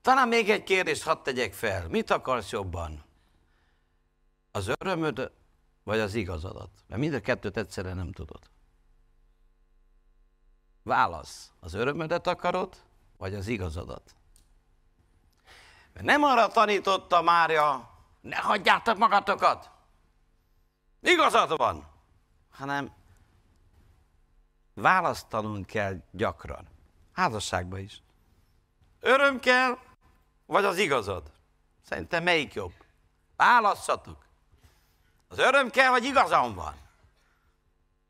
Talán még egy kérdést hadd tegyek fel. Mit akarsz jobban? Az örömöd, vagy az igazadat? Mert mind a kettőt egyszerre nem tudod. Válasz. Az örömödet akarod, vagy az igazadat? Mert nem arra tanította Mária, ne hagyjátok magatokat. Igazad van. Hanem választanunk kell gyakran. Házasságban is. Öröm kell, vagy az igazad? Szerintem melyik jobb? Válasszatok. Az öröm kell, vagy igazam van?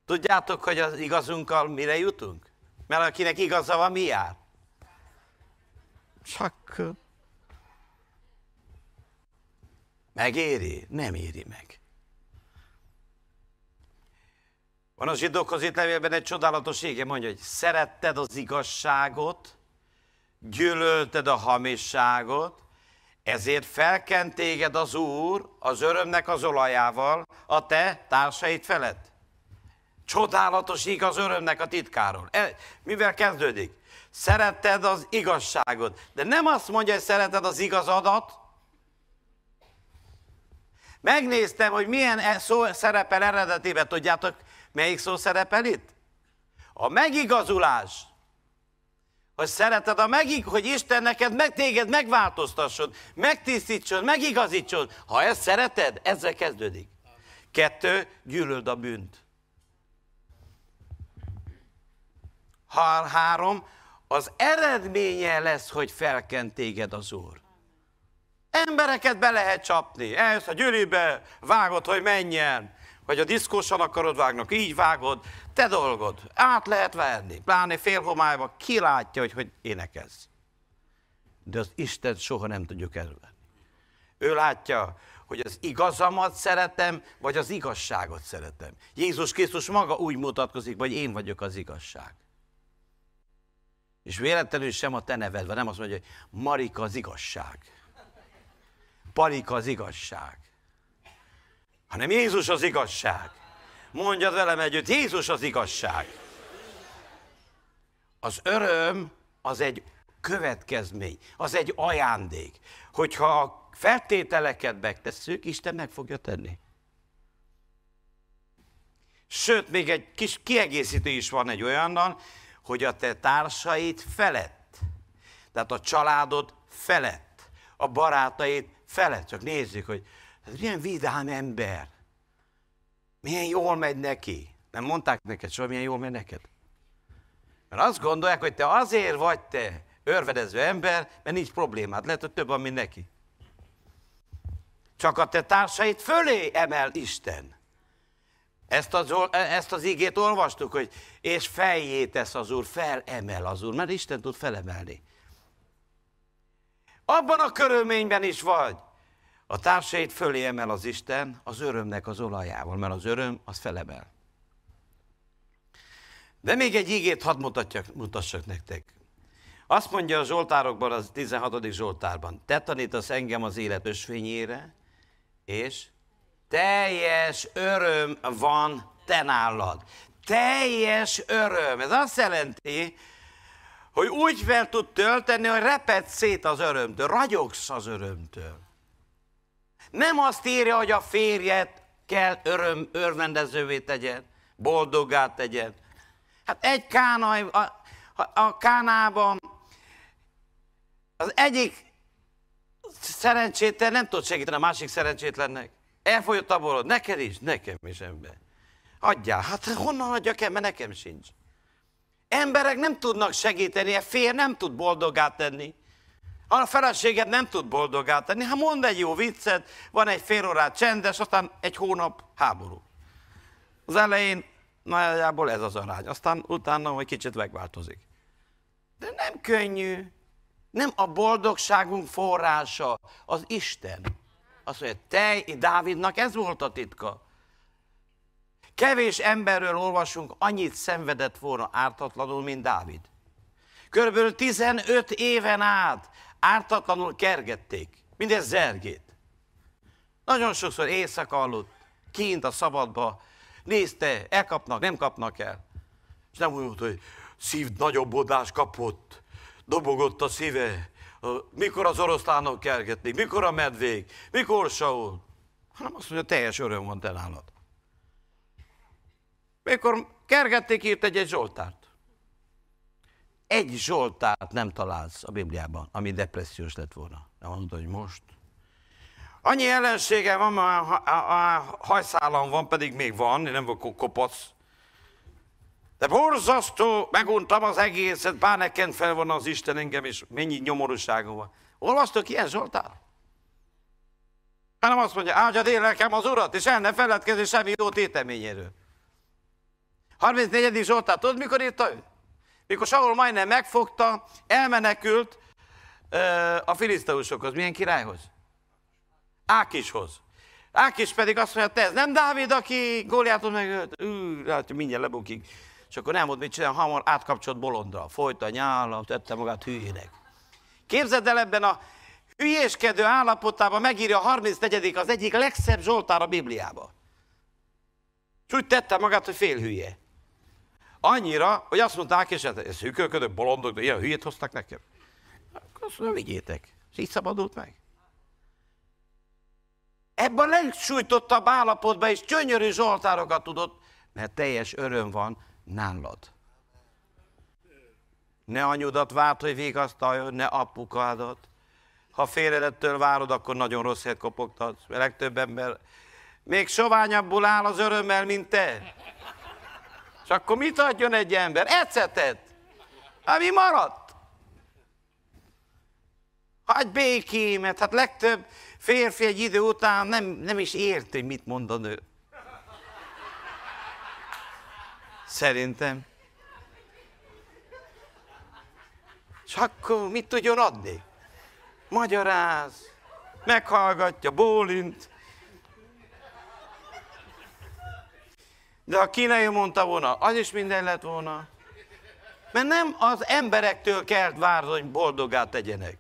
Tudjátok, hogy az igazunkkal mire jutunk? Mert akinek igaza van, mi jár? Csak megéri? Nem éri meg. Van a zsidókhoz itt levélben egy csodálatos ége, mondja, hogy szeretted az igazságot, gyűlölted a hamisságot, ezért felkent téged az Úr az örömnek az olajával a te társait felett. Csodálatos igaz örömnek a titkáról. E, mivel kezdődik? Szeretted az igazságot. De nem azt mondja, hogy szereted az igazadat. Megnéztem, hogy milyen e- szó szerepel eredetében. Tudjátok, melyik szó szerepel itt? A megigazulás hogy szereted a megig, hogy Isten neked meg téged megváltoztasson, megtisztítson, megigazítson. Ha ezt szereted, ezzel kezdődik. Kettő, gyűlöld a bűnt. Ha három, az eredménye lesz, hogy felkent téged az Úr. Embereket be lehet csapni. Eljössz a gyűlibe, vágod, hogy menjen vagy a diszkósan akarod vágnak, így vágod, te dolgod, át lehet verni, pláne félhomályban, ki látja, hogy, hogy énekelsz. De az Isten soha nem tudjuk elvenni. Ő látja, hogy az igazamat szeretem, vagy az igazságot szeretem. Jézus Krisztus maga úgy mutatkozik, vagy én vagyok az igazság. És véletlenül sem a te nevedve, nem azt mondja, hogy Marika az igazság. Parika az igazság hanem Jézus az igazság. Mondjad velem együtt, Jézus az igazság. Az öröm az egy következmény, az egy ajándék. Hogyha a feltételeket megtesszük, Isten meg fogja tenni. Sőt, még egy kis kiegészítő is van egy olyannal, hogy a te társait felett, tehát a családod felett, a barátaid felett. Csak nézzük, hogy ez milyen vidám ember. Milyen jól megy neki. Nem mondták neked soha, milyen jól megy neked? Mert azt gondolják, hogy te azért vagy te örvedező ember, mert nincs problémád. Lehet, hogy több van, mint neki. Csak a te társait fölé emel Isten. Ezt az, ezt az igét olvastuk, hogy és fejjé tesz az Úr, felemel az Úr, mert Isten tud felemelni. Abban a körülményben is vagy, a társait fölé emel az Isten az örömnek az olajával, mert az öröm az felemel. De még egy ígét hadd mutatjak, mutassak nektek. Azt mondja a Zsoltárokban, az 16. Zsoltárban, te tanítasz engem az élet ösvényére, és teljes öröm van te nálad. Teljes öröm. Ez azt jelenti, hogy úgy fel tud tölteni, hogy reped szét az örömtől, ragyogsz az örömtől. Nem azt írja, hogy a férjet kell öröm, örvendezővé tegyen, boldoggá tegyen. Hát egy kánai, a, a kánában az egyik szerencsétlen nem tud segíteni a másik szerencsétlennek. Elfolyott a borod, neked is, nekem is ember. Adjál, hát honnan adjak el, mert nekem sincs. Emberek nem tudnak segíteni, a fér nem tud boldogát tenni. A feleséged nem tud boldogát tenni. Ha mond egy jó viccet, van egy fél órát csendes, aztán egy hónap háború. Az elején nagyjából ez az arány, aztán utána hogy kicsit megváltozik. De nem könnyű. Nem a boldogságunk forrása, az Isten. Azt mondja, te, Dávidnak ez volt a titka. Kevés emberről olvasunk, annyit szenvedett volna ártatlanul, mint Dávid. Körülbelül 15 éven át ártatlanul kergették, mindez zergét. Nagyon sokszor éjszaka aludt, kint a szabadba, nézte, elkapnak, nem kapnak el. És nem úgy mondta, hogy szív nagyobbodás kapott, dobogott a szíve, mikor az oroszlánok kergették, mikor a medvék, mikor Saul. Hanem azt mondja, teljes öröm van te nálad. Mikor kergették, írt egy, egy Zsoltárt. Egy Zsoltárt nem találsz a Bibliában, ami depressziós lett volna. Nem mondta, hogy most. Annyi ellensége van, a, a, a hajszálam van, pedig még van, nem vagyok kopasz. De borzasztó, meguntam az egészet, bár nekem fel van az Isten engem, és mennyi nyomorúságom van. Olvastok ilyen Zsoltár? Hanem azt mondja, áldjad én lelkem az Urat, és el ne feledkezni semmi jó téteményéről. 34. Zsoltár, tudod mikor írta ő? Mikor Saul majdnem megfogta, elmenekült a filiszteusokhoz. Milyen királyhoz? Ákishoz. Ákis pedig azt mondja, te ez nem Dávid, aki Góliátot megölt? Ú, hát mindjárt lebukik. És akkor nem volt mit csinálni, hamar átkapcsolt bolondra. Folyt a nyála, tette magát hülyének. Képzeld el ebben a hülyéskedő állapotában megírja a 34. az egyik legszebb Zsoltár a Bibliába. És úgy tette magát, hogy fél hülye. Annyira, hogy azt mondták, és hát ez hűkölködő bolondok, de ilyen hülyét hoztak nekem. Azt mondja, vigyétek. És így szabadult meg. Ebben a legsújtottabb állapotban is gyönyörű zsoltárokat tudott, mert teljes öröm van nálad. Ne anyudat várt, hogy vigasztaljon, ne apukádat. Ha félredettől várod, akkor nagyon rossz helyet kopogtatsz. Mert legtöbb ember még soványabbul áll az örömmel, mint te. És akkor mit adjon egy ember? Ecetet. Ami maradt. Hagy békémet, hát legtöbb férfi egy idő után nem, nem is ért, hogy mit mond a nő. Szerintem. És akkor mit tudjon adni? Magyaráz, meghallgatja, bólint. De ha kínai mondta volna, az is minden lett volna. Mert nem az emberektől kell várni, hogy boldogá tegyenek.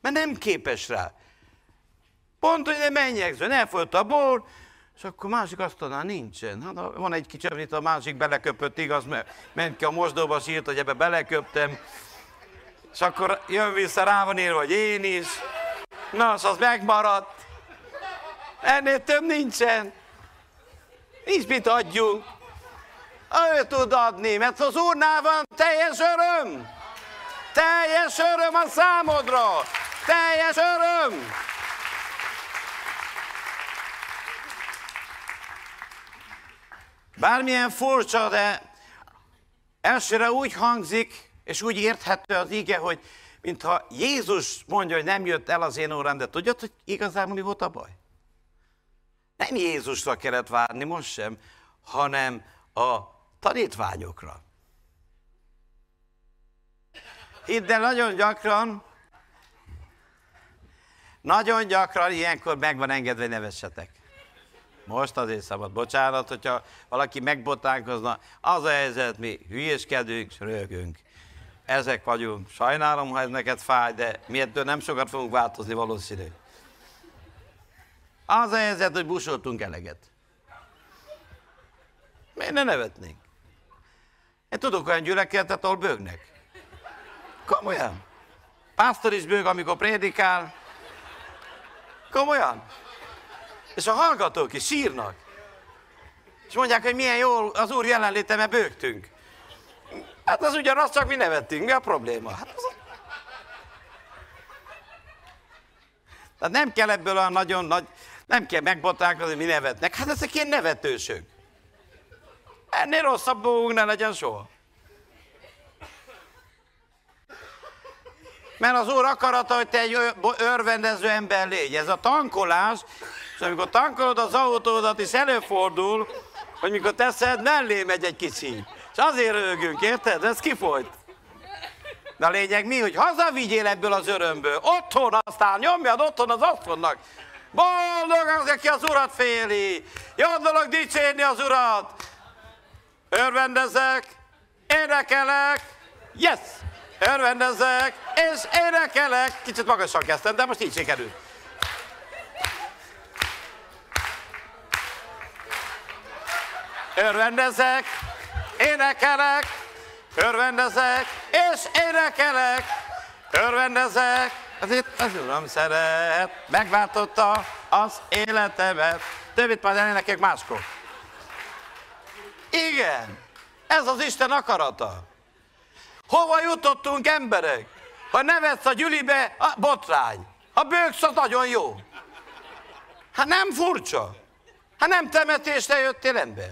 Mert nem képes rá. Pont, hogy nem menjek, elfolyott a bor, és akkor másik asztalnál nincsen. Hát, van egy kicsi, amit a másik beleköpött, igaz, mert ment ki a mosdóba, sírt, hogy ebbe beleköptem. És akkor jön vissza, rá van írva, hogy én is. Na, az, az megmaradt. Ennél több nincsen. Nincs mit adjunk. Ő tud adni, mert az Úrnál van teljes öröm. Teljes öröm a számodra. Teljes öröm. Bármilyen furcsa, de elsőre úgy hangzik, és úgy érthető az ige, hogy mintha Jézus mondja, hogy nem jött el az én órám, de tudod, hogy igazából mi volt a baj? Nem Jézusra kellett várni, most sem, hanem a tanítványokra. Hidd el, nagyon gyakran, nagyon gyakran ilyenkor meg van engedve, hogy nevessetek. Most azért szabad. Bocsánat, hogyha valaki megbotánkozna, az a helyzet, mi hülyéskedünk, és rögünk. Ezek vagyunk. Sajnálom, ha ez neked fáj, de mi ettől nem sokat fogunk változni valószínű. Az a helyzet, hogy busoltunk eleget. Miért ne nevetnénk? Én tudok olyan gyülekezetet, ahol bőgnek. Komolyan. Pásztor is bőg, amikor prédikál. Komolyan. És a hallgatók is sírnak. És mondják, hogy milyen jó az Úr jelenléte, mert bőgtünk. Hát az ugyanaz, csak mi nevettünk. Mi a probléma? Hát az... Tehát nem kell ebből olyan nagyon nagy, nem kell megbotránkozni, mi nevetnek. Hát ezek ilyen nevetősök. Ennél rosszabb dolgunk ne legyen soha. Mert az Úr akarata, hogy te egy örvendező ember légy. Ez a tankolás, és amikor tankolod az autódat, is előfordul, hogy mikor teszed, mellé megy egy kicsi. És azért rögünk, érted? Ez kifolyt. De a lényeg mi, hogy hazavigyél ebből az örömből. Otthon aztán nyomjad otthon az otthonnak. Boldog az, aki az urat féli. Jó dolog dicsérni az urat. Örvendezek, énekelek, yes! Örvendezek, és énekelek. Kicsit magasan kezdtem, de most így sikerült. Örvendezek, énekelek, örvendezek, és énekelek, örvendezek. Az itt az Uram szeret, megváltotta az életemet. Többit majd elénekeljük máskor. Igen, ez az Isten akarata. Hova jutottunk emberek? Ha nevetsz a gyülibe, a botrány. Ha bőgsz, az nagyon jó. Hát nem furcsa. Hát nem temetésre jöttél ember.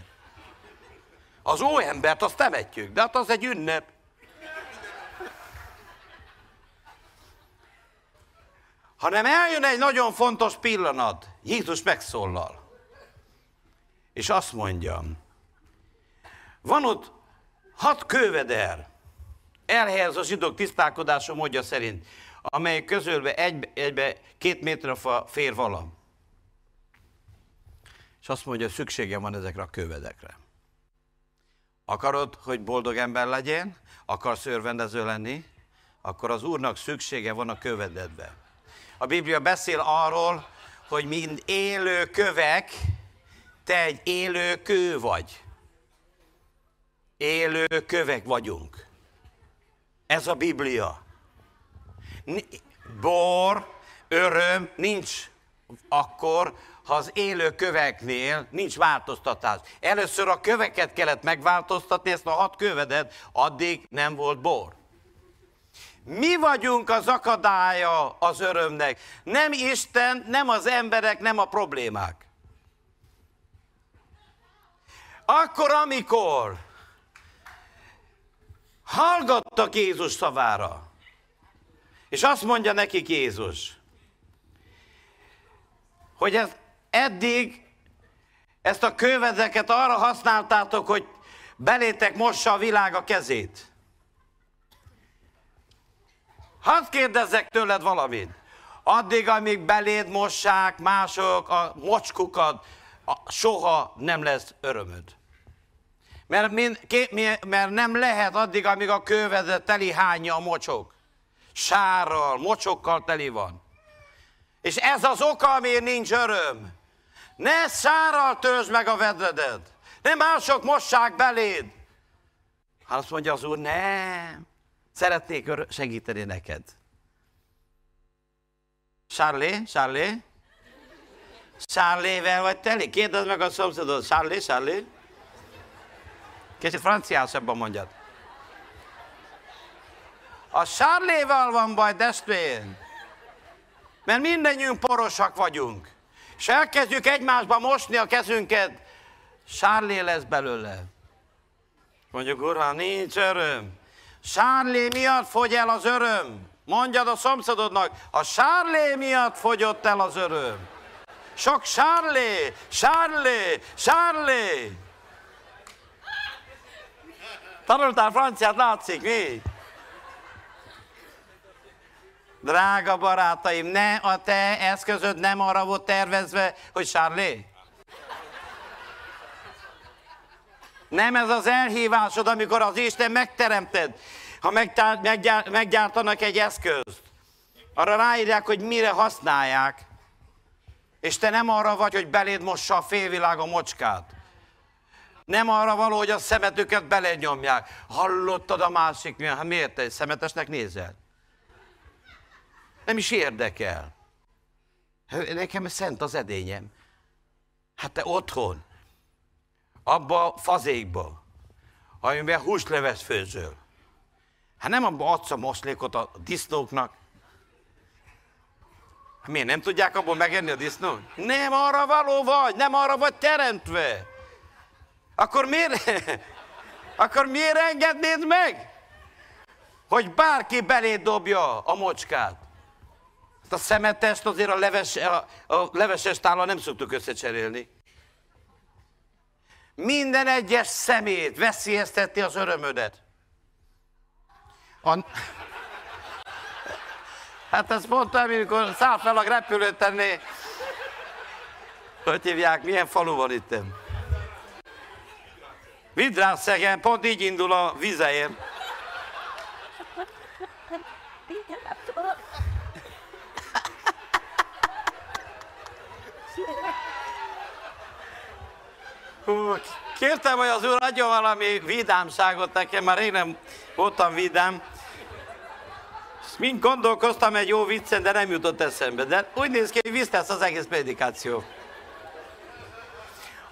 Az ó embert azt temetjük, de hát az egy ünnep. Hanem eljön egy nagyon fontos pillanat, Jézus megszólal. És azt mondja, van ott hat kőveder, elhelyez a zsidók tisztálkodása módja szerint, amely közülbe egy, egybe két méter fér vala. És azt mondja, szüksége van ezekre a kővedekre. Akarod, hogy boldog ember legyen? Akarsz örvendező lenni? Akkor az Úrnak szüksége van a kövededbe. A Biblia beszél arról, hogy mind élő kövek, te egy élő kő vagy. Élő kövek vagyunk. Ez a Biblia. Bor, öröm nincs akkor, ha az élő köveknél nincs változtatás. Először a köveket kellett megváltoztatni, ezt a hat kövedet, addig nem volt bor. Mi vagyunk az akadálya az örömnek. Nem Isten, nem az emberek, nem a problémák. Akkor, amikor hallgattak Jézus szavára, és azt mondja nekik Jézus, hogy ez eddig ezt a kövedeket arra használtátok, hogy belétek mossa a világ a kezét. Hadd kérdezzek tőled valamit. Addig, amíg beléd mossák mások a mocskukat, soha nem lesz örömöd. Mert, mind, ké, mert nem lehet addig, amíg a kövedet teli hányja a mocsok. Sárral, mocsokkal teli van. És ez az oka, amiért nincs öröm. Ne szárral töltsd meg a vedreded. Ne mások mossák beléd. Hát azt mondja az úr, nem. Szeretnék segíteni neked. Charlie, Charlie? Charlie-vel vagy teli? Kérdezd meg a szomszédot. Charlie, Charlie? Kicsit franciásabban mondjad. A Charlie-val van baj, testvér. Mert mindannyiunk porosak vagyunk és elkezdjük egymásba mosni a kezünket, sárlé lesz belőle. Mondjuk, uram, nincs öröm. Sárlé miatt fogy el az öröm. Mondjad a szomszédodnak, a sárlé miatt fogyott el az öröm. Sok sárlé, sárlé, sárlé. Tanultál franciát, látszik, mi? Drága barátaim, ne a te eszközöd nem arra volt tervezve, hogy Charlie. Nem ez az elhívásod, amikor az Isten megteremted. Ha meggyártanak egy eszközt, arra ráírják, hogy mire használják. És te nem arra vagy, hogy beléd mossa a félvilág a mocskát. Nem arra való, hogy a szemetüket belenyomják. Hallottad a másik? Hát miért te szemetesnek nézel? Nem is érdekel. Hát nekem szent az edényem. Hát te otthon, abba a fazékba, amiben húsleves főzöl. Hát nem abba adsz a moszlékot a disznóknak. Hát miért nem tudják abból megenni a disznók? Nem arra való vagy, nem arra vagy teremtve. Akkor miért, [laughs] akkor miért engednéd meg? Hogy bárki belé dobja a mocskát. A szemetest azért a, leves, a, a leveses tállal nem szoktuk összecserélni. Minden egyes szemét veszélyezteti az örömödet. A... Hát ezt mondtam, amikor száll fel a repülőt tenni. Hogy hívják, milyen falu van itt? Vidrászegen, pont így indul a vizeér. Kértem, hogy az úr adjon valami vidámságot nekem, már én nem voltam vidám. Mind gondolkoztam egy jó viccen, de nem jutott eszembe. De úgy néz ki, hogy visszatesz az egész predikáció.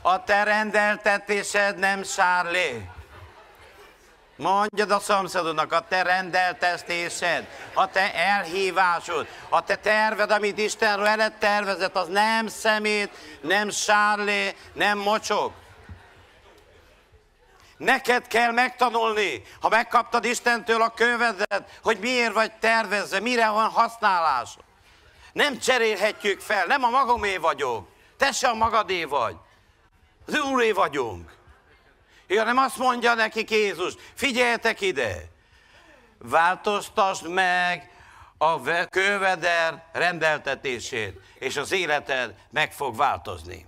A te rendeltetésed nem sárlé. Mondjad a szomszédodnak, a te rendeltesztésed, a te elhívásod, a te terved, amit Istenről eled tervezett, az nem szemét, nem sárlé, nem mocsok. Neked kell megtanulni, ha megkaptad Istentől a kövedet, hogy miért vagy tervezve, mire van használás. Nem cserélhetjük fel, nem a magamé vagyok, te se a magadé vagy. Az Úré vagyunk. Ja, nem azt mondja nekik Jézus, figyeljetek ide, változtasd meg a köveder rendeltetését, és az életed meg fog változni.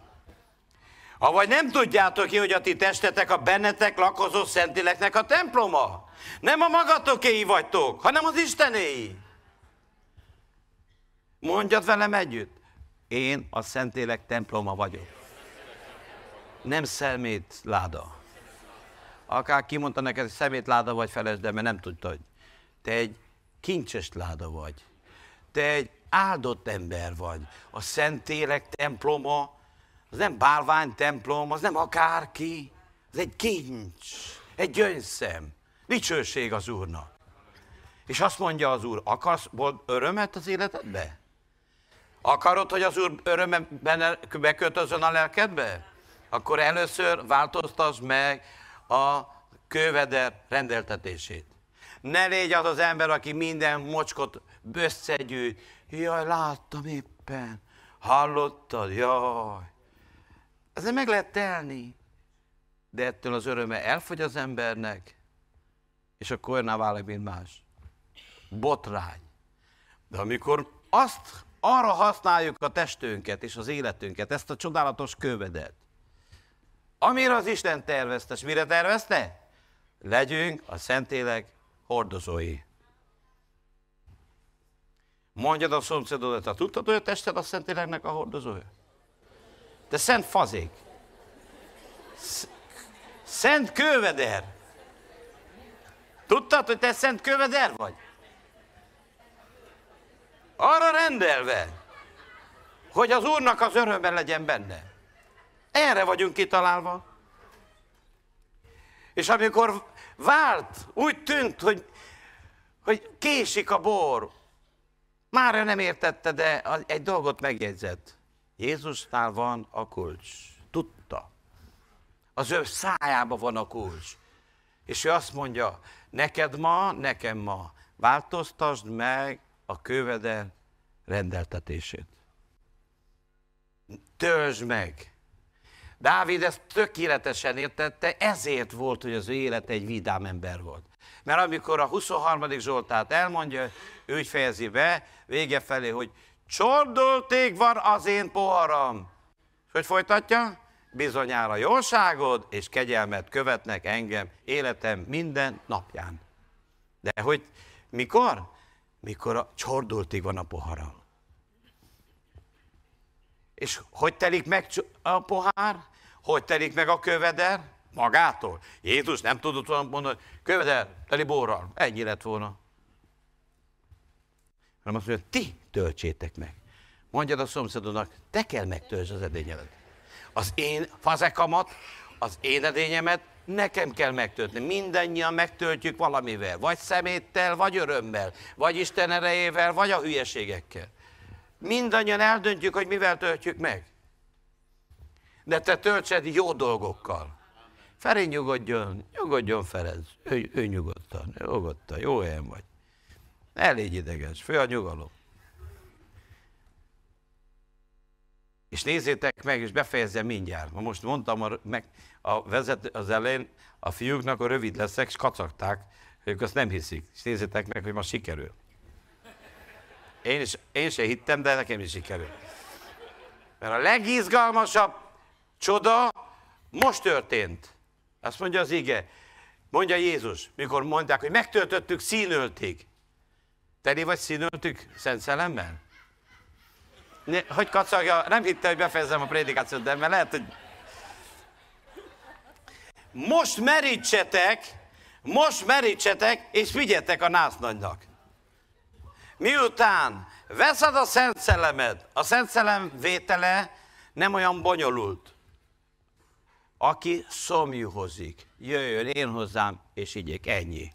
Avagy nem tudjátok ki, hogy a ti testetek a bennetek lakozó szentileknek a temploma. Nem a magatokéi vagytok, hanem az Istenéi. Mondjad velem együtt. Én a Szentélek temploma vagyok. Nem szemét láda. Akár kimondta neked, hogy szemét láda vagy felesd, de mert nem tudta, hogy te egy kincses láda vagy. Te egy áldott ember vagy. A Szentélek temploma az nem bálvány templom, az nem akárki, az egy kincs, egy gyöngyszem. Dicsőség az Úrnak. És azt mondja az Úr, akarsz örömet az életedbe? Akarod, hogy az Úr örömben bekötözön a lelkedbe? Akkor először változtasd meg a köveder rendeltetését. Ne légy az az ember, aki minden mocskot összegyűjt. Jaj, láttam éppen. Hallottad? Jaj. Ezzel meg lehet telni, de ettől az öröme elfogy az embernek, és akkor olyan válik, mint más. Botrány. De amikor azt arra használjuk a testünket és az életünket, ezt a csodálatos kövedet, amire az Isten tervezte, és mire tervezte? Legyünk a Szentélek hordozói. Mondjad a szomszédodat, tudtad, hogy a tested a Szentéleknek a hordozója? De szent fazék. Szent kőveder. Tudtad, hogy te szent kőveder vagy? Arra rendelve, hogy az Úrnak az örömben legyen benne. Erre vagyunk kitalálva. És amikor vált, úgy tűnt, hogy, hogy késik a bor, már nem értette, de egy dolgot megjegyzett. Jézusnál van a kulcs. Tudta. Az ő szájában van a kulcs. És ő azt mondja, neked ma, nekem ma, változtasd meg a köveden rendeltetését. Töltsd meg. Dávid ezt tökéletesen értette, ezért volt, hogy az ő élet egy vidám ember volt. Mert amikor a 23. Zsoltát elmondja, ő úgy fejezi be, vége felé, hogy Csordulték van az én poharam. És hogy folytatja? Bizonyára jóságod és kegyelmet követnek engem életem minden napján. De hogy mikor? Mikor a csordultig van a poharam. És hogy telik meg a pohár? Hogy telik meg a köveder? Magától. Jézus nem tudott volna mondani, köveder, teli borral. Ennyi lett volna. Hanem azt mondja, ti töltsétek meg. Mondjad a szomszédodnak, te kell megtöltsd az edényedet. Az én fazekamat, az én edényemet nekem kell megtölteni. Mindennyian megtöltjük valamivel. Vagy szeméttel, vagy örömmel, vagy Isten erejével, vagy a hülyeségekkel. Mindannyian eldöntjük, hogy mivel töltjük meg. De te töltsed jó dolgokkal. Feri nyugodjon, nyugodjon Ferenc, ő, ő nyugodtan, nyugodtan, jó helyen vagy. Ne légy ideges, fő a nyugalom. És nézzétek meg, és befejezem mindjárt. Ma most mondtam a, meg, a vezet, az elején, a fiúknak a rövid leszek, és kacagták, ők azt nem hiszik. És nézzétek meg, hogy ma sikerül. Én, is, én se hittem, de nekem is sikerül. Mert a legizgalmasabb csoda most történt. Azt mondja az ige. Mondja Jézus, mikor mondják, hogy megtöltöttük színöltig. Teli vagy színöltük Szent Szellemmel? Ne, hogy kacagja, nem hitte, hogy befejezem a prédikációt, de mert lehet, hogy... Most merítsetek, most merítsetek, és vigyetek a násznagynak. Miután veszed a Szent Szellemed, a Szent Szellem vétele nem olyan bonyolult. Aki szomjúhozik, jöjjön én hozzám, és igyék, ennyi.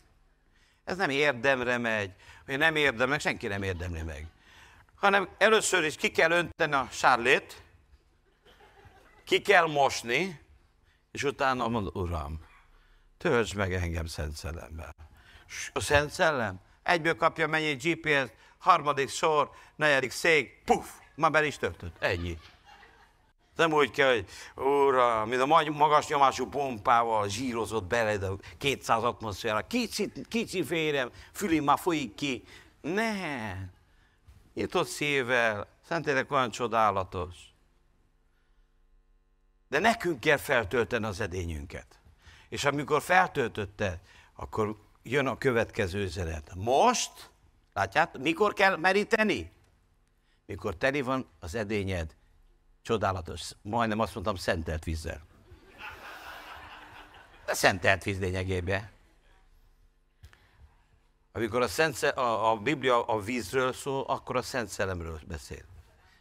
Ez nem érdemre megy, hogy nem érdemnek, senki nem érdemli meg. Hanem először is ki kell önteni a sárlét, ki kell mosni, és utána mond, Uram, töltsd meg engem Szent Szellemmel. A Szent Szellem egyből kapja mennyi GPS, harmadik sor, negyedik szék, puf, már be is töltött. Ennyi. Nem úgy kell, hogy úra, mint a magas nyomású pompával zsírozott bele, de 200 atmoszféra, kicsi, kicsi férem, füli már folyik ki. Ne, nyitott szívvel, Szentlélek olyan csodálatos. De nekünk kell feltölteni az edényünket. És amikor feltöltötte, akkor jön a következő üzenet. Most, látjátok, mikor kell meríteni? Mikor teli van az edényed Csodálatos. Majdnem azt mondtam, szentelt vízzel. De szentelt víz lényegében. Amikor a, szent, a, a Biblia a vízről szól, akkor a Szent Szellemről beszél.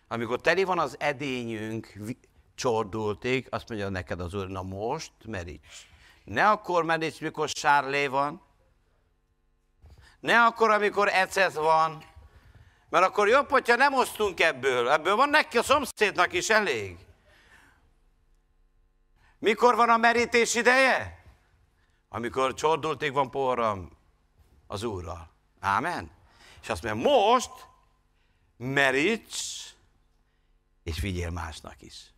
Amikor teli van az edényünk, csordulték, azt mondja neked az Úr, na most meríts. Ne akkor meríts, mikor sárlé van. Ne akkor, amikor ecet van. Mert akkor jobb, hogyha nem osztunk ebből. Ebből van neki a szomszédnak is elég. Mikor van a merítés ideje? Amikor csordulték van poharam az Úrral. Ámen? És azt mondja, most meríts, és vigyél másnak is.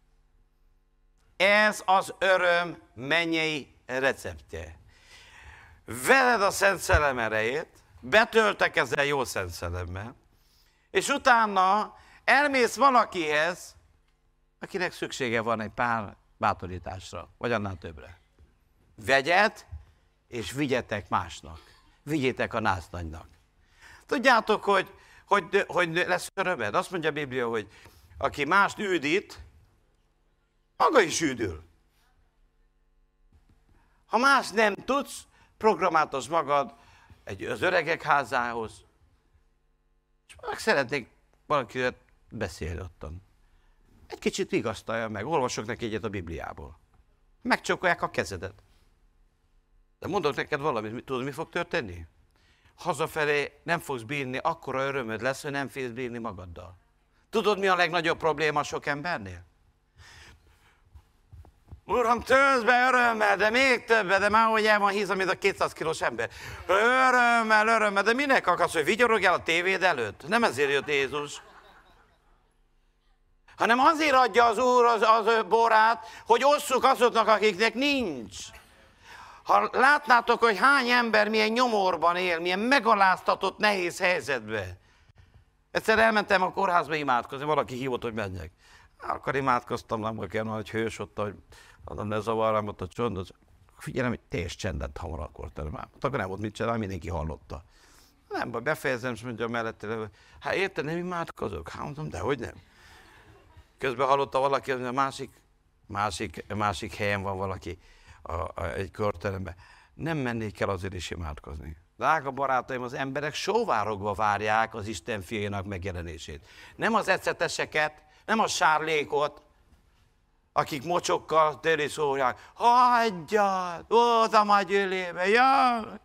Ez az öröm mennyei receptje. Veled a Szent Szellem erejét, betöltek ezzel jó Szent Szellemmel, és utána elmész valakihez, akinek szüksége van egy pár bátorításra, vagy annál többre. Vegyet, és vigyetek másnak. Vigyétek a násznagynak. Tudjátok, hogy, hogy, hogy lesz örömed? Azt mondja a Biblia, hogy aki mást üdít, maga is üdül. Ha más nem tudsz, programáltasz magad egy, az öregek házához, meg szeretnék valakivel beszélni ottan. Egy kicsit vigasztalja meg, olvasok neki egyet a Bibliából. Megcsókolják a kezedet. De mondok neked valamit, tudod, mi fog történni? Hazafelé nem fogsz bírni, akkora örömöd lesz, hogy nem félsz bírni magaddal. Tudod, mi a legnagyobb probléma sok embernél? Uram, töltsd be örömmel, de még többet, de már hogy el van hízva, mint a 200 kilós ember. Örömmel, örömmel, de minek akarsz, hogy vigyorogjál a tévéd előtt? Nem ezért jött Jézus. Hanem azért adja az Úr az, az borát, hogy osszuk azoknak, akiknek nincs. Ha látnátok, hogy hány ember milyen nyomorban él, milyen megaláztatott, nehéz helyzetbe. Egyszer elmentem a kórházba imádkozni, valaki hívott, hogy menjek. Akkor imádkoztam, nem kell nagy hős ott, hogy ne zavarjam ott a csondot. Figyelem, hogy teljes csendet hamar akkor már. Akkor nem volt mit csinálni, mindenki hallotta. Nem baj, befejezem, és mondja mellette, hát érted, nem imádkozok? Hát mondom, de hogy nem. Közben hallotta valaki, a másik, másik, másik helyen van valaki a, a, egy körteremben. Nem mennék el azért is imádkozni. Drága barátaim, az emberek sóvárogva várják az Isten fiainak megjelenését. Nem az eceteseket, nem a sárlékot, akik mocsokkal téri szólják, hagyjad, oda majd gyűlébe, jaj!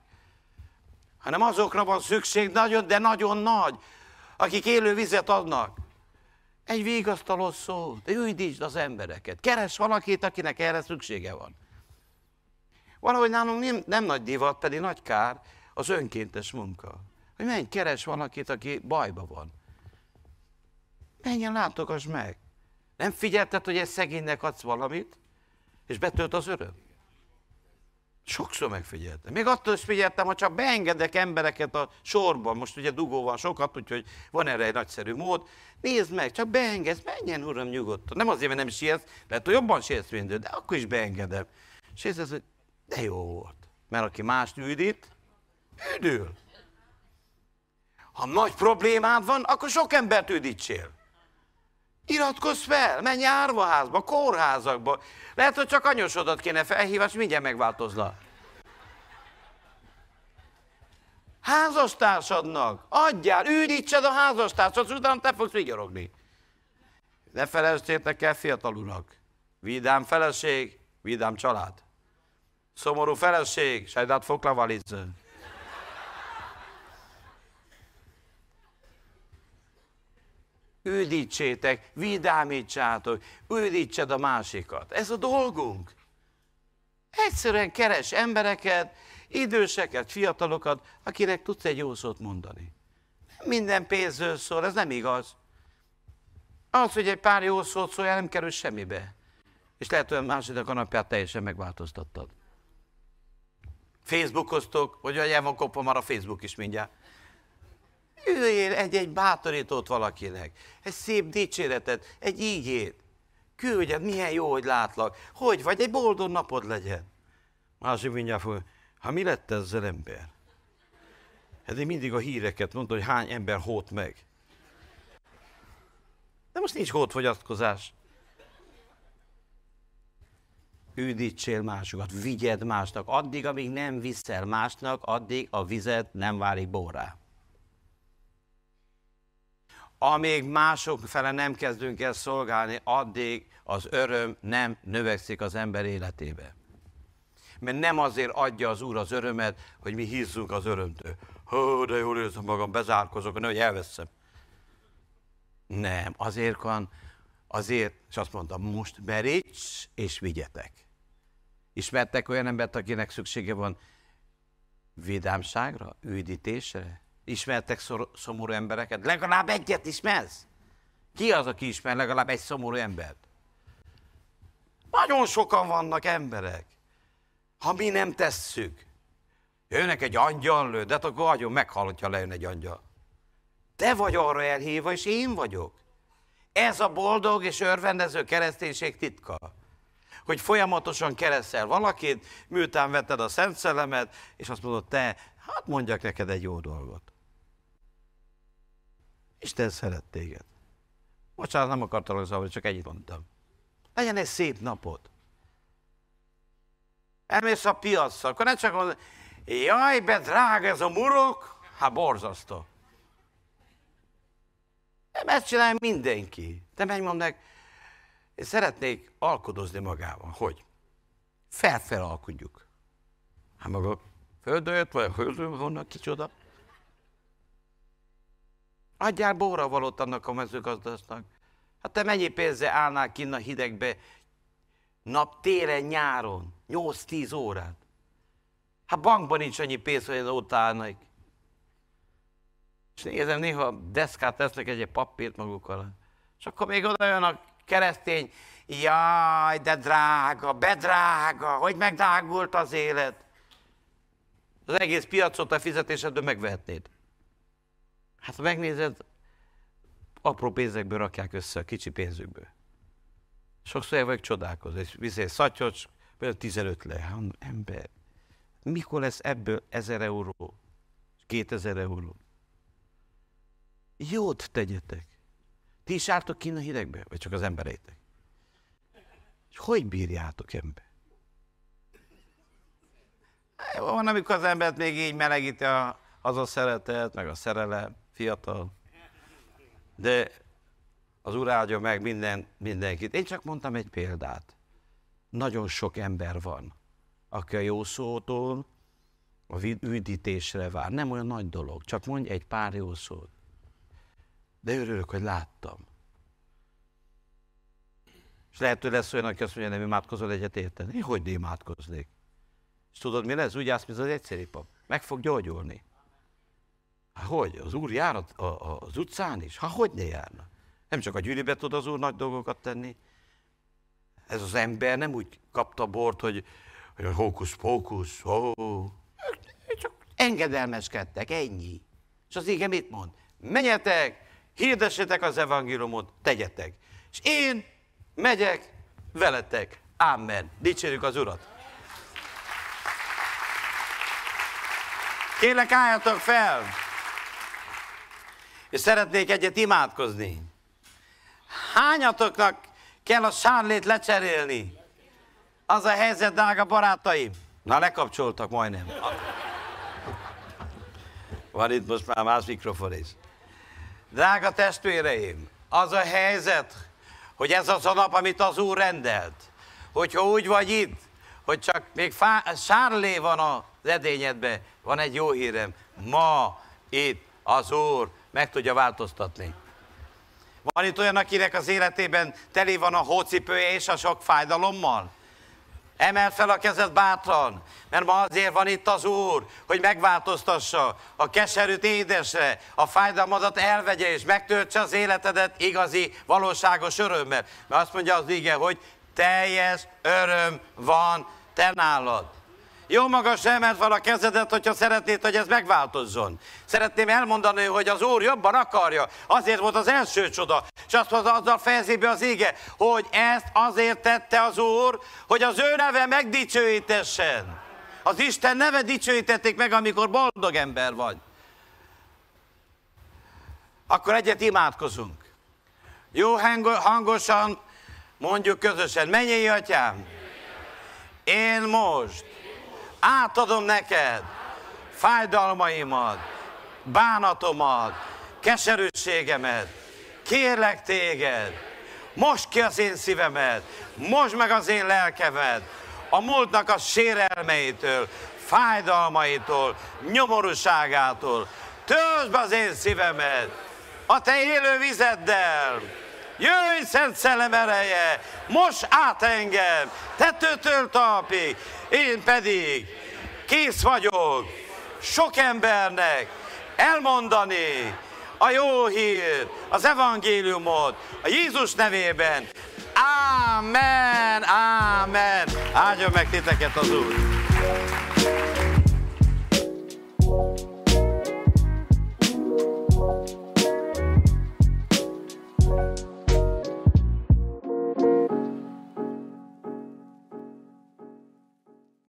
Hanem azokra van szükség nagyon, de nagyon nagy, akik élő vizet adnak. Egy vigasztaló szó, de üldítsd az embereket. Keres valakit, akinek erre szüksége van. Valahogy nálunk nem, nem nagy divat, pedig nagy kár az önkéntes munka. Hogy menj, keres valakit, aki bajba van. Menjen, látogass meg. Nem figyelted, hogy egy szegénynek adsz valamit, és betölt az öröm? Sokszor megfigyeltem. Még attól is figyeltem, hogy csak beengedek embereket a sorban, most ugye dugó van sokat, úgyhogy van erre egy nagyszerű mód. Nézd meg, csak beengedsz, menjen uram nyugodtan. Nem azért, mert nem sietsz, lehet, hogy jobban sietsz, mint de akkor is beengedem. És ez, hogy de jó volt. Mert aki mást üdít, üdül. Ha nagy problémád van, akkor sok embert üdítsél. Iratkozz fel, menj árvaházba, kórházakba. Lehet, hogy csak anyosodat kéne felhívni, mindjárt megváltozna. Házastársadnak adjál, üdítsed a házastársad, utána te fogsz vigyorogni. Ne felejtsétek el fiatalunak. Vidám feleség, vidám család. Szomorú feleség, sajdát foklavalice. Üdítsétek, vidámítsátok, üdítsed a másikat. Ez a dolgunk. Egyszerűen keres embereket, időseket, fiatalokat, akinek tudsz egy jó szót mondani. Minden pénzről szól, ez nem igaz. Az, hogy egy pár jó szót szólja, nem kerül semmibe. És lehet, hogy a második a napját teljesen megváltoztattad. Facebookoztok, hogy el van kopva már a Facebook is mindjárt. Üljél egy-egy bátorítót valakinek, egy szép dicséretet, egy ígét. Küldjed, milyen jó, hogy látlak. Hogy vagy, egy boldog napod legyen. Másik mindjárt fog, ha mi lett ezzel ember? Hát én mindig a híreket mondta, hogy hány ember hót meg. De most nincs hótfogyatkozás. Üdítsél másokat, vigyed másnak. Addig, amíg nem viszel másnak, addig a vizet nem válik borrá amíg mások fele nem kezdünk el szolgálni, addig az öröm nem növekszik az ember életébe. Mert nem azért adja az Úr az örömet, hogy mi hízzunk az örömtől. Hó, de jól érzem magam, bezárkozok, hogy elveszem. Nem, azért van, azért, és azt mondta, most meríts és vigyetek. Ismertek olyan embert, akinek szüksége van vidámságra, üdítésre, Ismertek szomorú embereket? Legalább egyet ismersz? Ki az, aki ismer legalább egy szomorú embert? Nagyon sokan vannak emberek. Ha mi nem tesszük, jönnek egy angyal lő, de hát akkor agyon meghal, hogyha lejön egy angyal. Te vagy arra elhívva, és én vagyok. Ez a boldog és örvendező kereszténység titka. Hogy folyamatosan kereszel valakit, miután vetted a Szent Szellemet, és azt mondod, te, hát mondjak neked egy jó dolgot. Isten szeret téged. Bocsánat, nem akartalak zavarni, csak egyet mondtam. Legyen egy szép napod. Elmész a piacra, akkor ne csak mondod, jaj, be drága ez a murok, hát borzasztó. Nem ezt csinálja mindenki. Te megmondom meg, én szeretnék alkodozni magával. Hogy? Felfel alkudjuk. Hát maga földön jött, vagy a földön vannak kicsoda? Adjál valót annak a mezőgazdasznak. Hát te mennyi pénzzel állnál kinn a hidegbe nap, télen, nyáron, 8-10 órát? Hát bankban nincs annyi pénz, hogy ott állnak. És nézem, néha deszkát tesznek egy, papírt magukkal. És akkor még oda jön a keresztény, jaj, de drága, bedrága, hogy megdrágult az élet. Az egész piacot a fizetésedből megvehetnéd. Hát ha megnézed, apró pénzekből rakják össze, a kicsi pénzükből. Sokszor el vagyok csodálkozni, és viszi szatyocs, például 15 le. Ember, mikor lesz ebből 1000 euró, 2000 euró? Jót tegyetek. Ti is álltok kint a hidegbe? Vagy csak az embereitek? És hogy bírjátok ember? Van, amikor az embert még így melegíti a, az a szeretet, meg a szerelem, fiatal. De az Úr áldja meg minden, mindenkit. Én csak mondtam egy példát. Nagyon sok ember van, aki a jó szótól a üdítésre vár. Nem olyan nagy dolog, csak mondj egy pár jó szót. De örülök, hogy láttam. És lehet, hogy lesz olyan, aki azt mondja, nem imádkozol egyet érteni. Én hogy imádkoznék? És tudod, mi lesz? Úgy állsz, mint az egyszerű pap. Meg fog gyógyulni. Há, hogy? Az úr jár a, a, az utcán is? Ha hogy ne járna? Nem csak a gyűlibe tud az úr nagy dolgokat tenni. Ez az ember nem úgy kapta bort, hogy, hogy hókusz-pókusz, ó. Csak engedelmeskedtek, ennyi. És az ége mit mond? Menjetek, hirdessetek az evangéliumot, tegyetek. És én megyek veletek. Amen. Dicsérjük az Urat. Kérlek, álljatok fel! És szeretnék egyet imádkozni. Hányatoknak kell a sárlét lecserélni? Az a helyzet, drága barátaim. Na, lekapcsoltak majdnem. Van itt most már más mikrofon is. Drága testvéreim, az a helyzet, hogy ez az a nap, amit az Úr rendelt. Hogyha úgy vagy itt, hogy csak még fá- sárlé van az edényedben, van egy jó hírem. Ma itt az Úr meg tudja változtatni. Van itt olyan, akinek az életében teli van a hócipője és a sok fájdalommal? Emel fel a kezed bátran, mert ma azért van itt az Úr, hogy megváltoztassa a keserűt édesre, a fájdalmadat elvegye és megtöltse az életedet igazi, valóságos örömmel. Mert azt mondja az ige, hogy teljes öröm van te nálad. Jó magas emelt van a kezedet, hogyha szeretnéd, hogy ez megváltozzon. Szeretném elmondani, hogy az Úr jobban akarja. Azért volt az első csoda. És azt mondta, azzal fejezi be az ége, hogy ezt azért tette az Úr, hogy az ő neve megdicsőítessen. Az Isten neve dicsőítették meg, amikor boldog ember vagy. Akkor egyet imádkozunk. Jó hangosan mondjuk közösen, menjél, atyám! Én most átadom neked fájdalmaimat, bánatomat, keserűségemet. Kérlek téged, most ki az én szívemet, most meg az én lelkemet, a múltnak a sérelmeitől, fájdalmaitól, nyomorúságától. Töltsd be az én szívemet a te élő vizeddel, Jöjj, Szent Szellem ereje, most át engem, tetőtől talpig, én pedig kész vagyok sok embernek elmondani a jó hír, az evangéliumot, a Jézus nevében. Ámen, ámen. Áldja meg titeket az Úr.